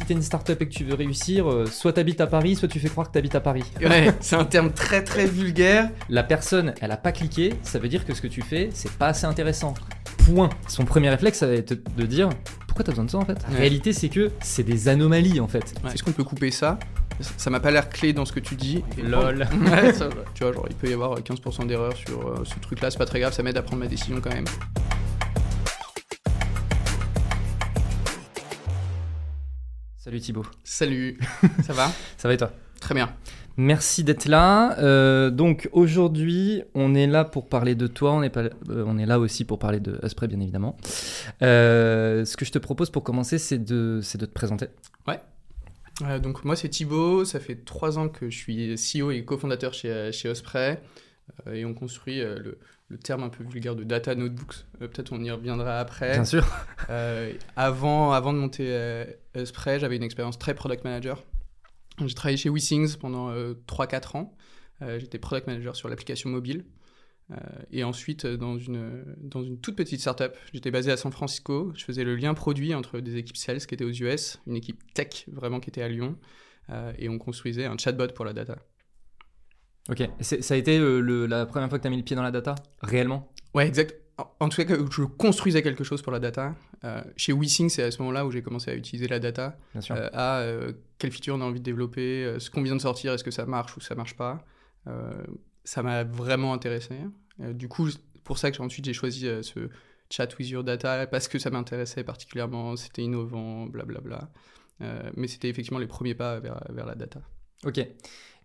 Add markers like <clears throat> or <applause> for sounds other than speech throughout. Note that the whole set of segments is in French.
Si t'es une startup et que tu veux réussir, euh, soit t'habites à Paris, soit tu fais croire que t'habites à Paris. Ouais, c'est un terme très très vulgaire. La personne, elle a pas cliqué, ça veut dire que ce que tu fais, c'est pas assez intéressant. Point. Son premier réflexe, ça va être de dire pourquoi t'as besoin de ça en fait? La Ouais. réalité, c'est que c'est des anomalies en fait. Est-ce qu'on peut couper ça? Ça m'a pas l'air clé dans ce que tu dis. Et- Lol. Ouais, ça, tu vois, genre, il peut y avoir 15% d'erreur sur euh, ce truc-là, c'est pas très grave, ça m'aide à prendre ma décision quand même. Salut Thibaut. Salut, ça va? <laughs> Ça va et toi? Très bien. Merci d'être là. Euh, donc aujourd'hui, on est là pour parler de toi. On est, pas, euh, on est là aussi pour parler de bien évidemment. Euh, ce que je te propose pour commencer, c'est de, c'est de te présenter. Euh, donc moi c'est Thibaut, ça fait trois ans que je suis CEO et cofondateur chez, chez Osprey et on construit le, le terme un peu vulgaire de data notebooks. Euh, Peut-être on y reviendra après. Bien sûr. <laughs> Euh, avant, avant de monter euh, Osprey, j'avais une expérience très product manager. J'ai travaillé chez WeSings pendant euh, 3-4 ans. J'étais product manager sur l'application mobile. Et ensuite, dans une, dans une toute petite startup, j'étais basé à San Francisco. Je faisais le lien produit entre des équipes sales qui étaient aux US, une équipe tech vraiment qui était à Lyon. et on construisait un chatbot pour la data. Ok. Ça a été euh, le- la première fois que tu as mis le pied dans la data Réellement? Ouais, exact. En- En tout cas, que je construisais quelque chose pour la data. Euh, chez WeSing, c'est à ce moment-là où j'ai commencé à utiliser la data. Bien sûr. euh, à quelle feature on a envie de développer, ce qu'on vient de sortir, est-ce que ça marche ou ça marche pas. Ça m'a vraiment intéressé. Du coup, pour ça que ensuite j'ai choisi ce chat with your data parce que ça m'intéressait particulièrement, c'était innovant, blablabla. Mais c'était effectivement les premiers pas vers, vers la data. Ok.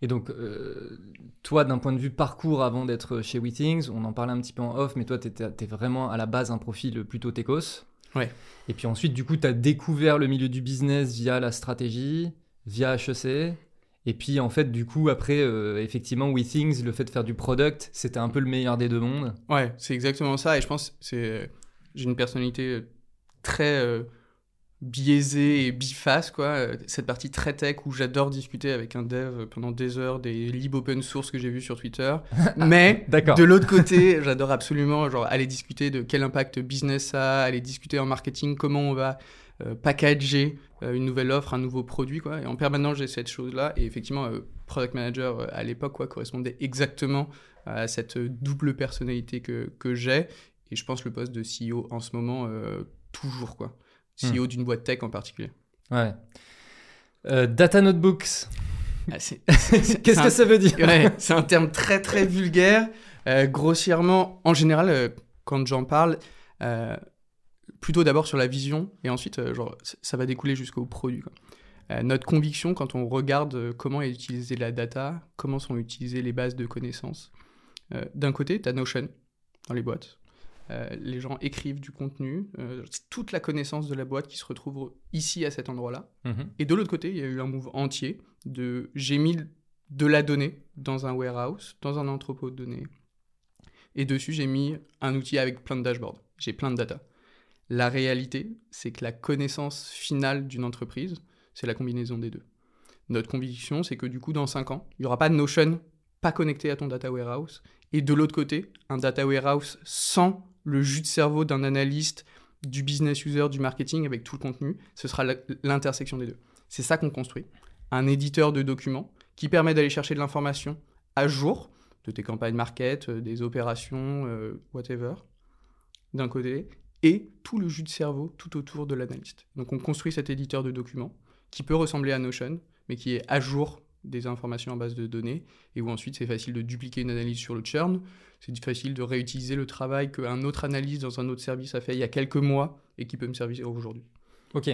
Et donc, euh, toi, d'un point de vue parcours avant d'être chez WeThings, on en parlait un petit peu en off, mais toi, tu es vraiment à la base un profil plutôt techos. Ouais. Et puis ensuite, du coup, tu as découvert le milieu du business via la stratégie, via HEC. Et puis, en fait, du coup, après, euh, effectivement, WeThings, le fait de faire du product, c'était un peu le meilleur des deux mondes. Ouais, c'est exactement ça. Et je pense que j'ai une personnalité très euh, biaisée et biface, quoi. Euh, Cette partie très tech où j'adore discuter avec un dev pendant des heures des libs open source que j'ai vus sur Twitter. <laughs> Mais de l'autre côté, <laughs> j'adore absolument genre aller discuter de quel impact business ça a, aller discuter en marketing, comment on va euh, packager euh, une nouvelle offre, un nouveau produit, quoi. Et en permanence, j'ai cette chose-là. Et effectivement, euh, product manager à l'époque, quoi, correspondait exactement à cette double personnalité que, que j'ai. Et je pense le poste de CEO en ce moment, toujours, quoi. CEO d'une boîte tech en particulier. Ouais. Euh, data Notebooks, Ah, <laughs> qu'est-ce que ça veut dire <laughs> Ouais, c'est un terme très très vulgaire. Euh, grossièrement, en général, euh, quand j'en parle, plutôt d'abord sur la vision et ensuite, genre, ça va découler jusqu'au produit. quoi. Notre conviction, quand on regarde comment est utilisée la data, comment sont utilisées les bases de connaissances, d'un côté, tu as Notion dans les boîtes. Euh, les gens écrivent du contenu, euh, c'est toute la connaissance de la boîte qui se retrouve ici à cet endroit-là. Mhm. Et de l'autre côté, il y a eu un move entier de j'ai mis de la donnée dans un warehouse, dans un entrepôt de données. Et dessus, j'ai mis un outil avec plein de dashboards. J'ai plein de data. La réalité, c'est que la connaissance finale d'une entreprise, c'est la combinaison des deux. Notre conviction, c'est que du coup, dans 5 ans, il n'y aura pas de Notion pas connecté à ton data warehouse. Et de l'autre côté, un data warehouse sans le jus de cerveau d'un analyste, du business user, du marketing avec tout le contenu. Ce sera l'intersection des deux. C'est ça qu'on construit. Un éditeur de documents qui permet d'aller chercher de l'information à jour de tes campagnes market, euh, des opérations, euh, whatever, d'un côté, et tout le jus de cerveau tout autour de l'analyste. Donc on construit cet éditeur de documents qui peut ressembler à Notion, mais qui est à jour des informations en base de données, et où ensuite c'est facile de dupliquer une analyse sur le churn, c'est facile de réutiliser le travail qu'un autre analyste dans un autre service a fait il y a quelques mois et qui peut me servir aujourd'hui. Ok.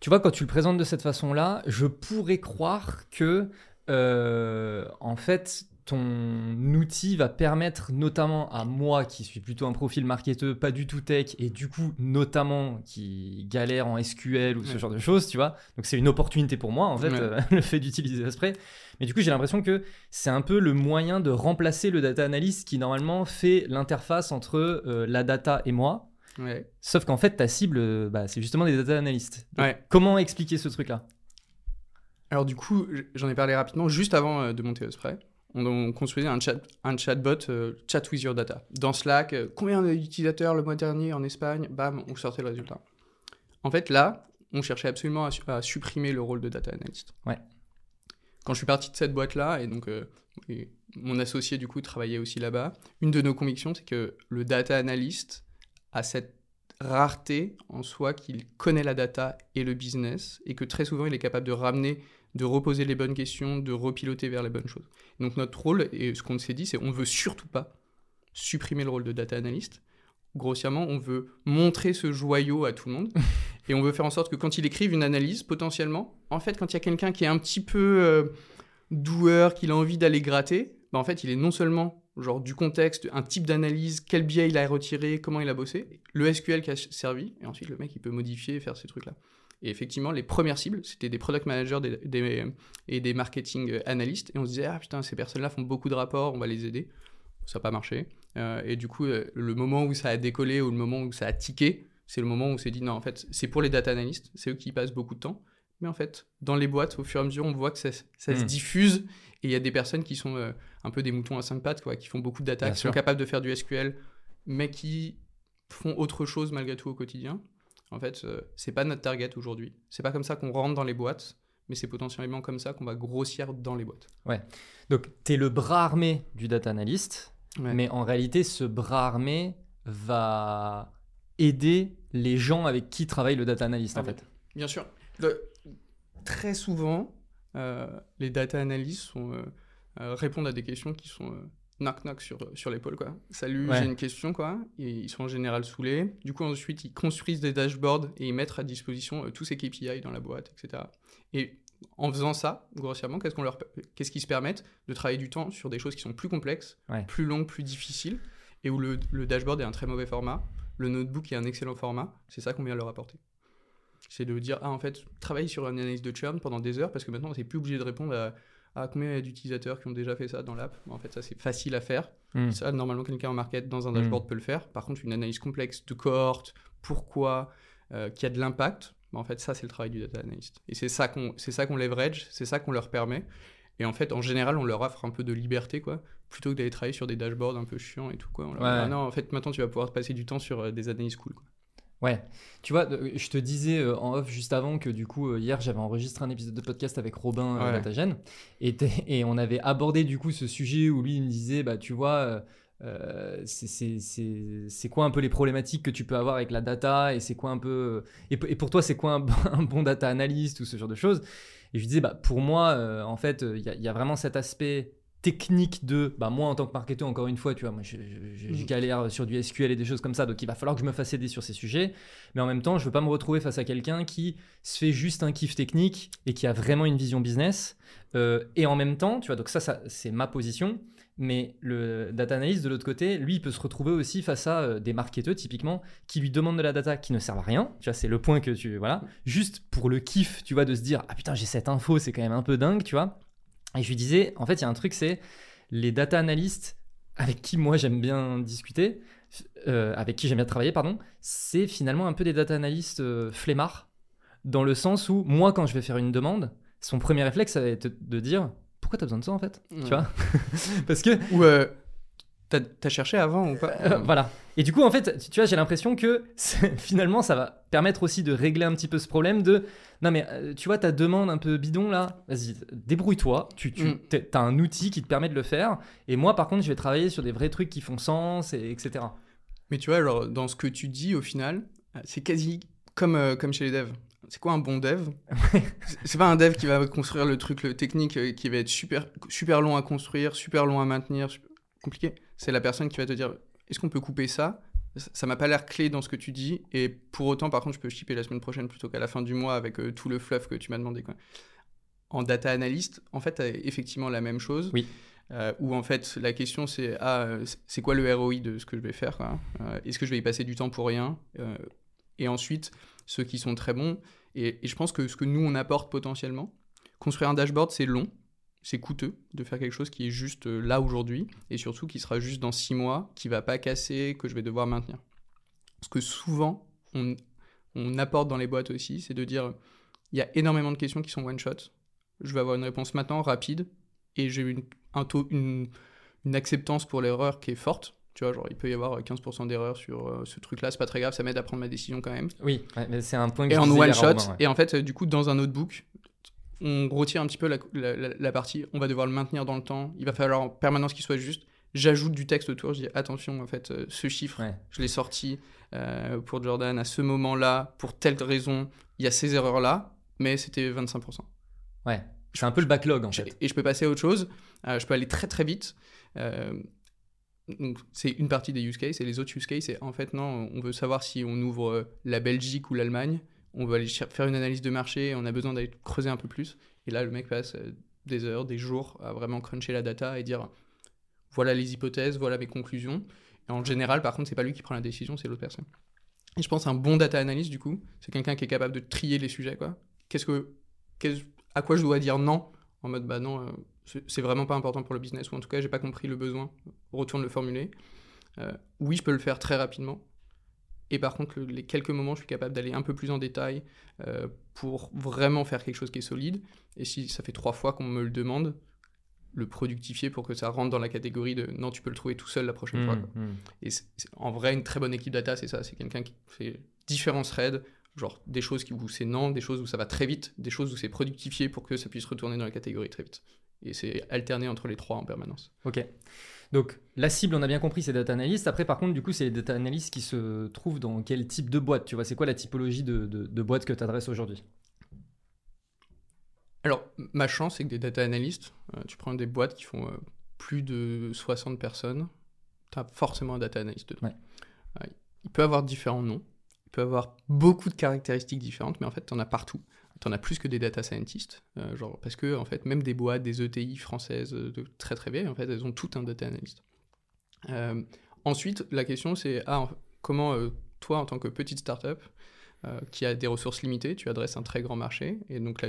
Tu vois, quand tu le présentes de cette façon-là, je pourrais croire que, euh, en fait, ton outil va permettre notamment à moi, qui suis plutôt un profil marketeux, pas du tout tech, et du coup, notamment, qui galère en SQL ou ce Ouais. genre de choses, tu vois. Donc, c'est une opportunité pour moi, en fait, Ouais. euh, <laughs> le fait d'utiliser Asprey. Mais du coup, j'ai l'impression que c'est un peu le moyen de remplacer le data analyst qui, normalement, fait l'interface entre euh, la data et moi. Ouais. Sauf qu'en fait, ta cible, euh, bah, c'est justement des data analysts. Donc. Comment expliquer ce truc-là? Alors du coup, j'en ai parlé rapidement juste avant de monter Osprey. On, on construisait un, chat, un chatbot, euh, chat with your data. Dans Slack, euh, combien d'utilisateurs le mois dernier en Espagne? Bam, on sortait le résultat. En fait, là, on cherchait absolument à, su- à supprimer le rôle de data analyst. Ouais. Quand je suis parti de cette boîte-là, et donc euh, et mon associé du coup travaillait aussi là-bas, une de nos convictions, c'est que le data analyst a cette rareté en soi qu'il connaît la data et le business, et que très souvent il est capable de ramener, de reposer les bonnes questions, de repiloter vers les bonnes choses. Donc notre rôle, et ce qu'on s'est dit, c'est on veut surtout pas supprimer le rôle de data analyst. Grossièrement, on veut montrer ce joyau à tout le monde <laughs> et on veut faire en sorte que quand il écrive une analyse, potentiellement, en fait, quand il y a quelqu'un qui est un petit peu euh, doueur, qu'il a envie d'aller gratter, bah, en fait, il est non seulement genre du contexte, un type d'analyse, quel biais il a retiré, comment il a bossé, le SQL qui a servi, et ensuite le mec il peut modifier et faire ces trucs-là. Et effectivement, les premières cibles, c'était des product managers des- des- et des marketing analystes, et on se disait, ah putain, ces personnes-là font beaucoup de rapports, on va les aider. Ça n'a pas marché. Euh, et du coup, euh, le moment où ça a décollé ou le moment où ça a tiqué, c'est le moment où on s'est dit, non, en fait, c'est pour les data analysts, c'est eux qui y passent beaucoup de temps. Mais en fait, dans les boîtes, au fur et à mesure, on voit que ça, ça se Mm. diffuse et il y a des personnes qui sont euh, un peu des moutons à cinq pattes, quoi, qui font beaucoup de data, Bien qui sûr. sont capables de faire du SQL, mais qui font autre chose malgré tout au quotidien. En fait, euh, c'est pas notre target aujourd'hui. C'est pas comme ça qu'on rentre dans les boîtes, mais c'est potentiellement comme ça qu'on va grossir dans les boîtes. Donc, tu es le bras armé du data analyst, Ouais. mais en réalité, ce bras armé va aider les gens avec qui travaille le data analyst, Ah en oui. fait. Bien sûr. Le- Très souvent, euh, les data analysts sont, euh, euh, répondent à des questions qui sont euh, knock-knock sur, sur l'épaule. quoi. Salut, Ouais. j'ai une question. quoi. Et ils sont en général saoulés. Du coup, ensuite, ils construisent des dashboards et ils mettent à disposition euh, tous ces KPI dans la boîte, etc. Et en faisant ça, grossièrement, qu'est-ce qu'on leur, qu'est-ce qu'ils se permettent de travailler du temps sur des choses qui sont plus complexes, Ouais. plus longues, plus difficiles, et où le, le dashboard est un très mauvais format, le notebook est un excellent format. C'est ça qu'on vient leur apporter. C'est de dire, ah, en fait, travaille sur une analyse de churn pendant des heures parce que maintenant, on n'est plus obligé de répondre à, à combien d'utilisateurs qui ont déjà fait ça dans l'app. En fait, ça, c'est facile à faire. Hmm. Ça, normalement, quelqu'un en market dans un Mm. dashboard peut le faire. Par contre, une analyse complexe de cohorte, pourquoi, euh, qui a de l'impact, bah, en fait, ça, c'est le travail du data analyst. Et c'est ça qu'on c'est ça qu'on leverage, c'est ça qu'on leur permet. Et en fait, en général, on leur offre un peu de liberté, quoi, plutôt que d'aller travailler sur des dashboards un peu chiants et tout, quoi. On leur dit, ah non, en fait, maintenant, tu vas pouvoir passer du temps sur euh, des analyses cool, quoi. Ouais, tu vois, je te disais euh, en off juste avant que du coup, euh, hier, j'avais enregistré un épisode de podcast avec Robin euh, Ouais. Latagène et, <laughs> et on avait abordé du coup ce sujet où lui il me disait, bah tu vois, euh, c'est- quoi un peu les problématiques que tu peux avoir avec la data et c'est quoi un peu. Et, et pour toi, c'est quoi un, bon- <laughs> un bon data analyst ou ce genre de choses? Et je lui disais, bah pour moi, en fait, il y, a- il y a vraiment cet aspect technique de bah moi en tant que marketeur encore une fois tu vois moi je, je- je- je Mhm. galère sur du SQL et des choses comme ça donc il va falloir que je me fasse aider sur ces sujets mais en même temps je veux pas me retrouver face à quelqu'un qui se fait juste un kiff technique et qui a vraiment une vision business Euh, et en même temps tu vois donc ça, ça c'est ma position mais le data analyst de l'autre côté lui il peut se retrouver aussi face à euh, des marketeurs typiquement qui lui demandent de la data qui ne servent à rien tu vois c'est le point que tu voilà juste pour le kiff tu vois de se dire ah putain j'ai cette info c'est quand même un peu dingue tu vois et je lui disais, en fait, il y a un truc, c'est les data analysts avec qui moi j'aime bien discuter, euh, avec qui j'aime bien travailler, pardon, c'est finalement un peu des data analysts euh, flemmards, dans le sens où moi, quand je vais faire une demande, son premier réflexe, ça va être de dire pourquoi t'as besoin de ça en fait? Ouais. Tu vois? <laughs> Parce que Ou euh, t'as cherché avant ou pas euh, voilà. Et du coup, en fait, tu tu vois, j'ai l'impression que <laughs> finalement, ça va permettre aussi de régler un petit peu ce problème de non, mais euh, tu vois, ta demande un peu bidon là, vas-y, débrouille-toi. Tu, tu Mm. as un outil qui te permet de le faire. Et moi, par contre, je vais travailler sur des vrais trucs qui font sens, et, etc. Mais tu vois, alors, dans ce que tu dis, au final, euh, c'est quasi comme, euh, comme chez les devs. C'est quoi un bon dev C'est- pas un dev qui va construire le truc, le technique, euh, qui va être super, super long à construire, super long à maintenir, super- compliqué. C'est la personne qui va te dire est-ce qu'on peut couper ça? Ça- m'a pas l'air clé dans ce que tu dis, et pour autant, par contre, je peux shipper la semaine prochaine plutôt qu'à la fin du mois avec euh, tout le fluff que tu m'as demandé. Quoi. En data analyst, en fait, t'as effectivement la même chose. Oui. Euh, où en fait la question c'est ah, c'est quoi le ROI de ce que je vais faire Euh, Est-ce que je vais y passer du temps pour rien? Et ensuite, ceux qui sont très bons, et, et je pense que ce que nous on apporte potentiellement, construire un dashboard c'est long, c'est coûteux de faire quelque chose qui est juste euh, là aujourd'hui, et surtout qui sera juste dans six mois, qui va pas casser, que je vais devoir maintenir. Ce que souvent on, on apporte dans les boîtes aussi, c'est de dire il y a énormément de questions qui sont one shot. Je vais avoir une réponse maintenant rapide et j'ai une, un taux, une, une acceptance pour l'erreur qui est forte. Tu vois, genre, il peut y avoir 15% d'erreur sur euh, ce truc-là, c'est pas très grave, ça m'aide à prendre ma décision quand même. Oui, ouais, mais c'est un point que Et je en one shot, ouais. et en fait, euh, du coup, dans un notebook, on retire un petit peu la, la- la- la partie, on va devoir le maintenir dans le temps, il va falloir en permanence qu'il soit juste. J'ajoute du texte autour, je dis attention, en fait, euh, ce chiffre, Ouais. je l'ai sorti euh, pour Jordan à ce moment-là, pour telle raison, il y a ces erreurs-là, mais c'était 25%. Ouais. C'est un peu le backlog en fait. Et je peux passer à autre chose. Euh, je peux aller très très vite. Euh, donc, c'est une partie des use cases. Et les autres use cases, c'est en fait, non, on veut savoir si on ouvre la Belgique ou l'Allemagne. On veut aller faire une analyse de marché. On a besoin d'aller creuser un peu plus. Et là, le mec passe euh, des heures, des jours à vraiment cruncher la data et dire voilà les hypothèses, voilà mes conclusions. Et en général, par contre, c'est pas lui qui prend la décision, c'est l'autre personne. Et je pense un bon data analyst, du coup, c'est quelqu'un qui est capable de trier les sujets, quoi. Que, à quoi je dois dire non en mode bah non, euh, c'est vraiment pas important pour le business ou en tout cas j'ai pas compris le besoin, retourne le formuler. Euh, oui, je peux le faire très rapidement. Et par contre, le- les quelques moments, je suis capable d'aller un peu plus en détail euh, pour vraiment faire quelque chose qui est solide. Et si ça fait trois fois qu'on me le demande, le productifier pour que ça rentre dans la catégorie de non, tu peux le trouver tout seul la prochaine fois. Mmh, quoi. mmh. Et en vrai, une très bonne équipe data, c'est ça. C'est quelqu'un qui fait différents threads, genre des choses où c'est non, des choses où ça va très vite, des choses où c'est productifié pour que ça puisse retourner dans la catégorie très vite. Et c'est alterné entre les trois en permanence. Ok. Donc la cible, on a bien compris, c'est data analyst. Après, par contre, du coup, c'est les data analysts qui se trouvent dans quel type de boîte Tu vois, c'est quoi la typologie de, de, de boîte que tu adresses aujourd'hui? Alors, ma chance, c'est que des data analysts, euh, tu prends des boîtes qui font euh, plus de 60 personnes, tu as forcément un data analyst dedans. Ouais. Euh, il peut avoir différents noms, il peut avoir beaucoup de caractéristiques différentes, mais en fait, tu en as partout. Tu en as plus que des data scientists, euh, genre, parce que en fait, même des boîtes, des ETI françaises euh, de très très vieilles, en fait, elles ont tout un data analyst. Euh, ensuite, la question, c'est ah, en- comment toi, en tant que petite startup, qui a des ressources limitées, tu adresses un très grand marché. Et donc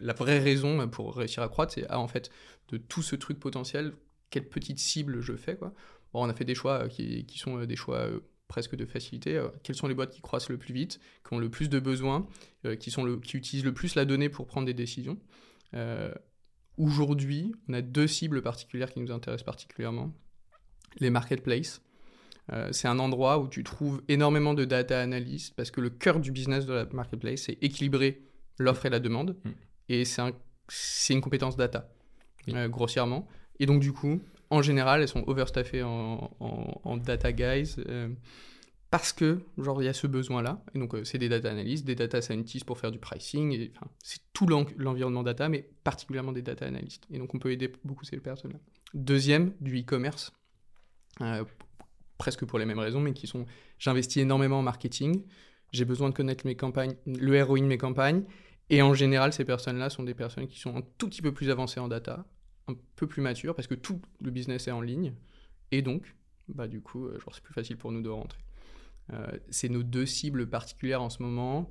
la, vraie raison pour réussir à croître, c'est ah, en fait de tout ce truc potentiel, quelle petite cible je fais quoi. On a fait des choix qui, sont des choix presque de facilité. Euh, quelles sont les boîtes qui croissent le plus vite, qui ont le plus de besoins, euh, qui, sont le, qui utilisent le plus la donnée pour prendre des décisions. Euh, Aujourd'hui, on a deux cibles particulières qui nous intéressent particulièrement. Les marketplaces. C'est un endroit où tu trouves énormément de data analysts parce que le cœur du business de la marketplace, c'est équilibrer l'offre et la demande. Mm. Et c'est un- c'est une compétence data, grossièrement. Et donc, du coup, en général, elles sont overstaffées en, data guys euh, parce que, genre, il y a ce besoin-là. Donc, euh, c'est des data analysts, des data scientists pour faire du pricing. c'est tout l'en- l'environnement data, mais particulièrement des data analysts. Et donc, on peut aider beaucoup ces personnes-là. Deuxième, du e-commerce. Euh, presque pour les mêmes raisons, mais qui sont j'investis énormément en marketing, j'ai besoin de connaître mes campagnes, le ROI de mes campagnes, et en général, ces personnes-là sont des personnes qui sont un tout petit peu plus avancées en data, peu plus matures, parce que tout le business est en ligne, et donc, bah, du coup, euh, genre, c'est plus facile pour nous de rentrer. Euh, c'est nos deux cibles particulières en ce moment,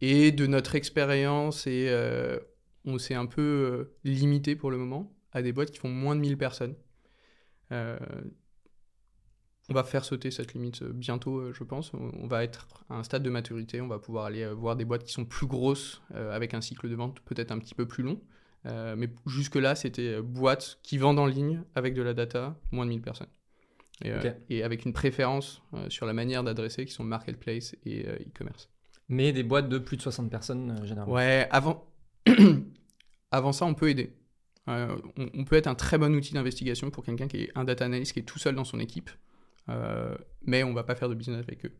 et de notre expérience, et, euh, on s'est un peu limité pour le moment à des boîtes qui font moins de 1000 personnes. On va faire sauter cette limite bientôt, je pense. On va être à un stade de maturité. On va pouvoir aller voir des boîtes qui sont plus grosses, avec un cycle de vente peut-être un petit peu plus long. Euh, mais jusque-là, c'était euh, boîtes qui vendent en ligne avec de la data, moins de 1000 personnes. Et, euh, et avec une préférence euh, sur la manière d'adresser qui sont marketplace et e-commerce. Mais des boîtes de plus de 60 personnes généralement. Ouais, avant... <coughs> avant ça, on peut aider. On, on peut être un très bon outil d'investigation pour quelqu'un qui est un data analyst qui est tout seul dans son équipe, mais on va pas faire de business avec eux.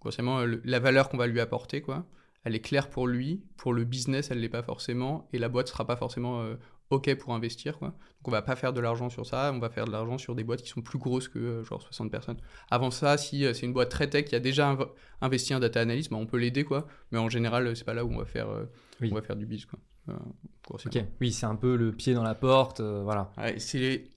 Grossièrement, le- la valeur qu'on va lui apporter, quoi, elle est claire pour lui, pour le business, elle l'est pas forcément, et la boîte sera pas forcément euh, ok pour investir, quoi. Donc on va pas faire de l'argent sur ça, on va faire de l'argent sur des boîtes qui sont plus grosses que euh, genre 60 personnes. Avant ça, si euh, c'est une boîte très tech qui a déjà inv- investi un data analyst, bah, on peut l'aider, quoi. Mais en général, c'est pas là où on va faire, euh, Oui. on va faire du biz, quoi. Oui, c'est un peu le pied dans la porte, voilà. Ouais, c'est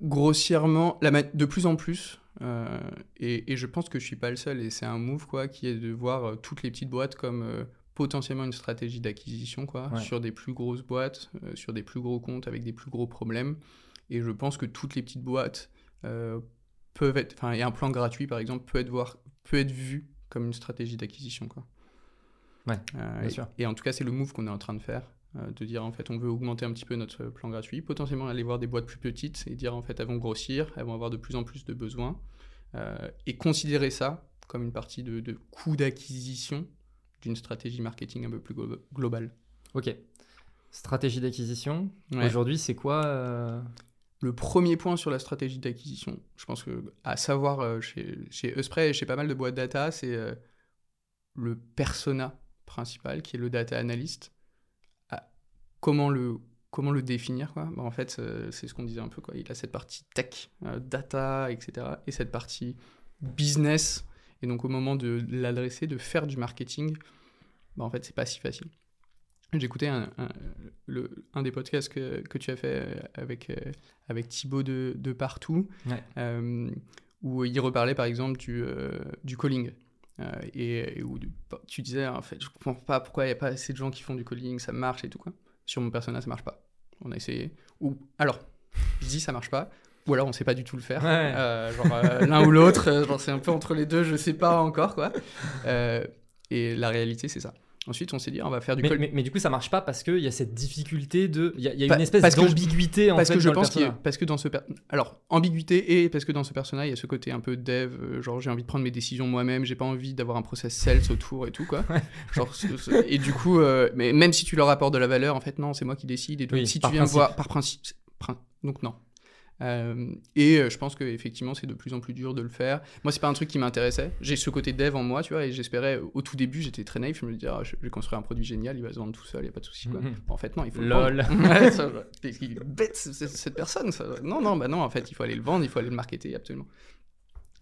grossièrement la de plus en plus euh, et, et je pense que je suis pas le seul et c'est un move quoi qui est de voir euh, toutes les petites boîtes comme euh, potentiellement une stratégie d'acquisition quoi Ouais. sur des plus grosses boîtes euh, sur des plus gros comptes avec des plus gros problèmes et je pense que toutes les petites boîtes peuvent être enfin et un plan gratuit par exemple peut être voir peut être vu comme une stratégie d'acquisition quoi Ouais, bien et, sûr. et en tout cas c'est le move qu'on est en train de faire de dire en fait on veut augmenter un petit peu notre plan gratuit, potentiellement aller voir des boîtes plus petites et dire en fait elles vont grossir, elles vont avoir de plus en plus de besoins, euh, et considérer ça comme une partie de, de coût d'acquisition d'une stratégie marketing un peu plus glo- globale. Ok. Stratégie d'acquisition. Ouais. Aujourd'hui, c'est quoi euh, Le premier point sur la stratégie d'acquisition, je pense que à savoir euh, chez, chez Euspray et chez pas mal de boîtes data, c'est euh, le persona principal qui est le data analyst. Comment le comment le définir quoi Bah, En fait, euh, c'est ce qu'on disait un peu quoi. Il a cette partie tech, euh, data, etc. et cette partie business. Et donc au moment de l'adresser, de faire du marketing, bah, en fait, c'est pas si facile. J'écoutais un, un, le- un des podcasts que, que tu as fait euh, avec, avec Thibaut de, de Partout, Ouais. euh, où il reparlait par exemple du, euh, du calling. Et, et où tu disais, en fait, je comprends pas pourquoi il n'y a pas assez de gens qui font du calling, ça marche et tout quoi. Sur mon persona, ça marche pas. On a essayé. Ou alors, je dis ça marche pas. Ou alors on sait pas du tout le faire. Ouais. Euh, genre euh, l'un ou l'autre, euh, genre c'est un peu entre les deux, je sais pas encore quoi. Euh, et la réalité c'est ça. Ensuite on s'est dit on va faire du mais, mais- mais du coup, ça marche pas parce qu'il y a cette difficulté de. Il y y a une espèce d'ambiguïté en parce fait. que je dans le pense qu'il y a- parce que dans ce per- alors ambiguïté et parce que dans ce personnage il y a ce côté un peu dev euh, genre j'ai envie de prendre mes décisions moi-même j'ai pas envie d'avoir un process sales autour et tout quoi <laughs> genre et du coup euh, mais même si tu leur apportes de la valeur en fait non c'est moi qui décide et donc Oui, si tu viens me voir par principe donc non Euh, et euh, je pense que effectivement c'est de plus en plus dur de le faire moi c'est pas un truc qui m'intéressait j'ai ce côté dev en moi tu vois et j'espérais au tout début j'étais très naïf je me disais ah, je vais construire un produit génial il va se vendre tout seul il y a pas de souci quoi Mhm. Bon, en fait non il faut le Lol. vendre. <laughs> Ouais, ça, il bête cette personne ça. non non bah non en fait il faut aller le vendre il faut aller le marketer absolument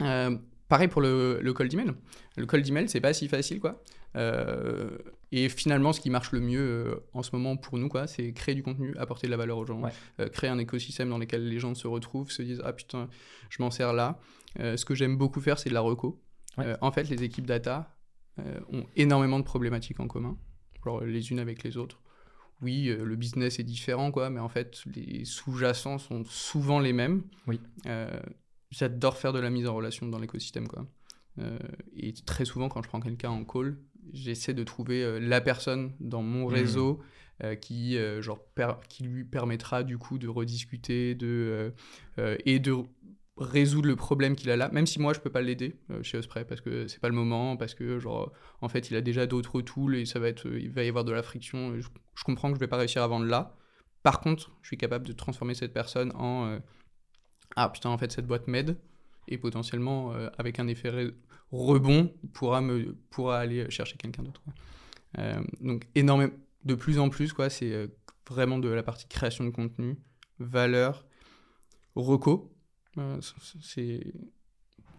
Euh, pareil pour le, le cold email le cold email c'est pas si facile quoi Euh, et finalement ce qui marche le mieux euh, en ce moment pour nous quoi c'est créer du contenu apporter de la valeur aux gens Ouais. euh, créer un écosystème dans lequel les gens se retrouvent se disent ah putain je m'en sers là ce que j'aime beaucoup faire c'est de la reco Ouais. En fait les équipes data ont énormément de problématiques en commun genre les unes avec les autres oui, le business est différent, quoi, mais en fait, les sous-jacents sont souvent les mêmes. Oui. J'adore faire de la mise en relation dans l'écosystème, quoi. Euh, et très souvent, quand je prends quelqu'un en call, j'essaie de trouver euh, la personne dans mon Mhm. réseau euh, qui, genre, qui lui permettra, du coup, de rediscuter de, et de résoudre le problème qu'il a là, même si moi je peux pas l'aider chez Osprey parce que c'est pas le moment, parce que genre en fait il a déjà d'autres tools et ça va être, il va y avoir de la friction. Je, je comprends que je vais pas réussir à vendre là. Par contre, je suis capable de transformer cette personne en ah putain en fait cette boîte m'aide et potentiellement euh, avec un effet re- rebond pourra me pourra aller chercher quelqu'un d'autre. Euh, donc énormément, de plus en plus quoi, c'est euh, vraiment de la partie création de contenu, valeur, reco. C'est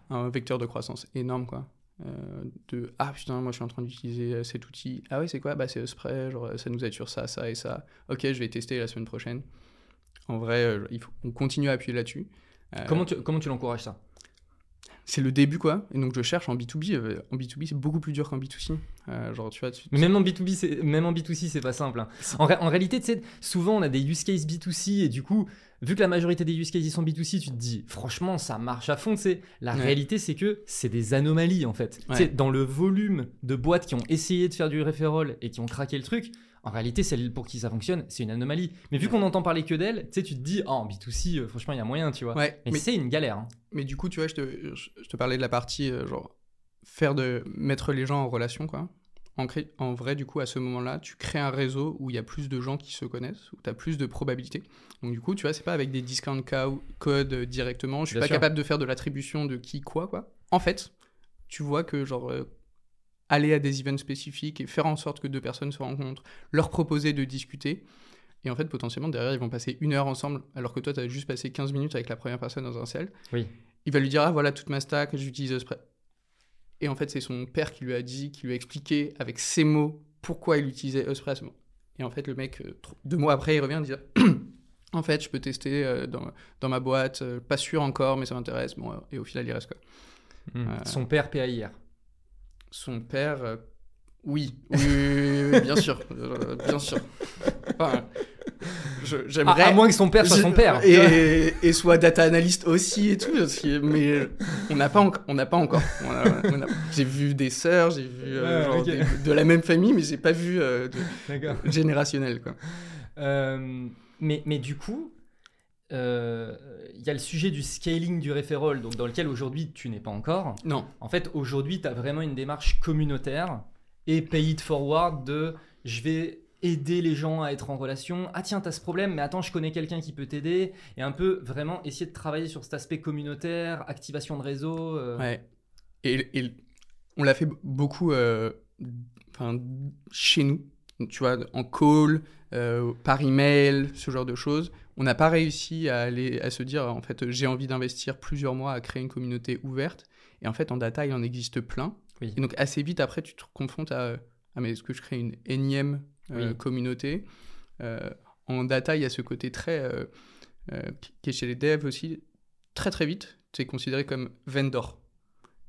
un vecteur de croissance énorme quoi. De ah putain moi je suis en train d'utiliser cet outil ah ouais c'est quoi? Bah c'est Spray genre ça nous aide sur ça ça et ça ok je vais tester la semaine prochaine en vrai on continue à appuyer là-dessus Comment tu, comment tu l'encourages ça? C'est le début quoi et donc je cherche en B2B euh, en B2B c'est beaucoup plus dur qu'en B2C Euh, genre tu vois tu- Mais même en B2B, c'est- même en B2C, c'est pas simple. hein. En, ré- en réalité, tu sais, souvent on a des use cases B2C et du coup, vu que la majorité des use cases ils sont B2C, tu te dis, franchement, ça marche à fond. tu sais. La Ouais. réalité, c'est que c'est des anomalies en fait. Tu Ouais. sais, Dans le volume de boîtes qui ont essayé de faire du referral et qui ont craqué le truc, en réalité, celle pour qui ça fonctionne, c'est une anomalie. Mais vu qu'on entend parler que d'elle, tu sais, tu te dis, ah, en B2C, euh, franchement, il y a moyen, tu vois. ouais Mais, mais, c'est une galère. hein. mais du coup tu vois je te, je, je te parlais de la partie euh, genre faire de mettre les gens en relation quoi en, cré- en vrai, du coup, à ce moment-là, tu crées un réseau où il y a plus de gens qui se connaissent, où tu as plus de probabilités. Donc, du coup, tu vois, c'est pas avec des discount co- codes euh, directement. Je suis Bien pas sûr. capable de faire de l'attribution de qui, quoi, quoi. En fait, tu vois que, genre, euh, aller à des events spécifiques et faire en sorte que deux personnes se rencontrent, leur proposer de discuter. Et en fait, potentiellement, derrière, ils vont passer une heure ensemble, alors que toi, tu as juste passé 15 minutes avec la première personne dans un cell. Oui. Il va lui dire, ah, voilà toute ma stack, j'utilise Spray. Et en fait, c'est son père qui lui a dit, qui lui a expliqué avec ses mots pourquoi il utilisait Osprey à ce moment. Et en fait, le mec, euh, deux mois après, il revient en disant <coughs> En fait, je peux tester euh, dans, dans ma boîte, euh, pas sûr encore, mais ça m'intéresse. Bon, et au final, il reste quoi. Euh, Son père PAIR. Son père, euh, oui. Oui, oui, oui, oui, bien sûr. <laughs> Euh, bien sûr. Enfin, je- À, j'aimerais. à moins que son père soit son père. Et, et soit data analyst aussi et tout. parce que- Mais on n'a pas, enc- on n'a pas encore. On a- on a- j'ai vu des sœurs, j'ai vu euh, Ouais, genre ok. des- de la même famille, mais j'ai pas vu euh, de- D'accord. générationnel. Quoi. Euh, mais, mais du coup, euh, il y a le sujet du scaling du referral, donc dans lequel aujourd'hui tu n'es pas encore. Non. En fait, aujourd'hui, tu as vraiment une démarche communautaire et pay it forward de je vais aider les gens à être en relation. Ah tiens, tu as ce problème, mais attends, je connais quelqu'un qui peut t'aider. Et un peu vraiment essayer de travailler sur cet aspect communautaire, activation de réseau. euh, Ouais. Et, et on l'a fait beaucoup euh, chez nous, tu vois, en call, euh, par email, ce genre de choses. On n'a pas réussi à, aller, à se dire, en fait, j'ai envie d'investir plusieurs mois à créer une communauté ouverte. Et en fait, en data, il en existe plein. Oui. Et donc, assez vite, après, tu te confrontes à, ah, mais est-ce que je crée une énième euh, Oui. communauté? Euh, En data, il y a ce côté très, euh, qui est chez les devs aussi, très très vite, tu es considéré comme vendor.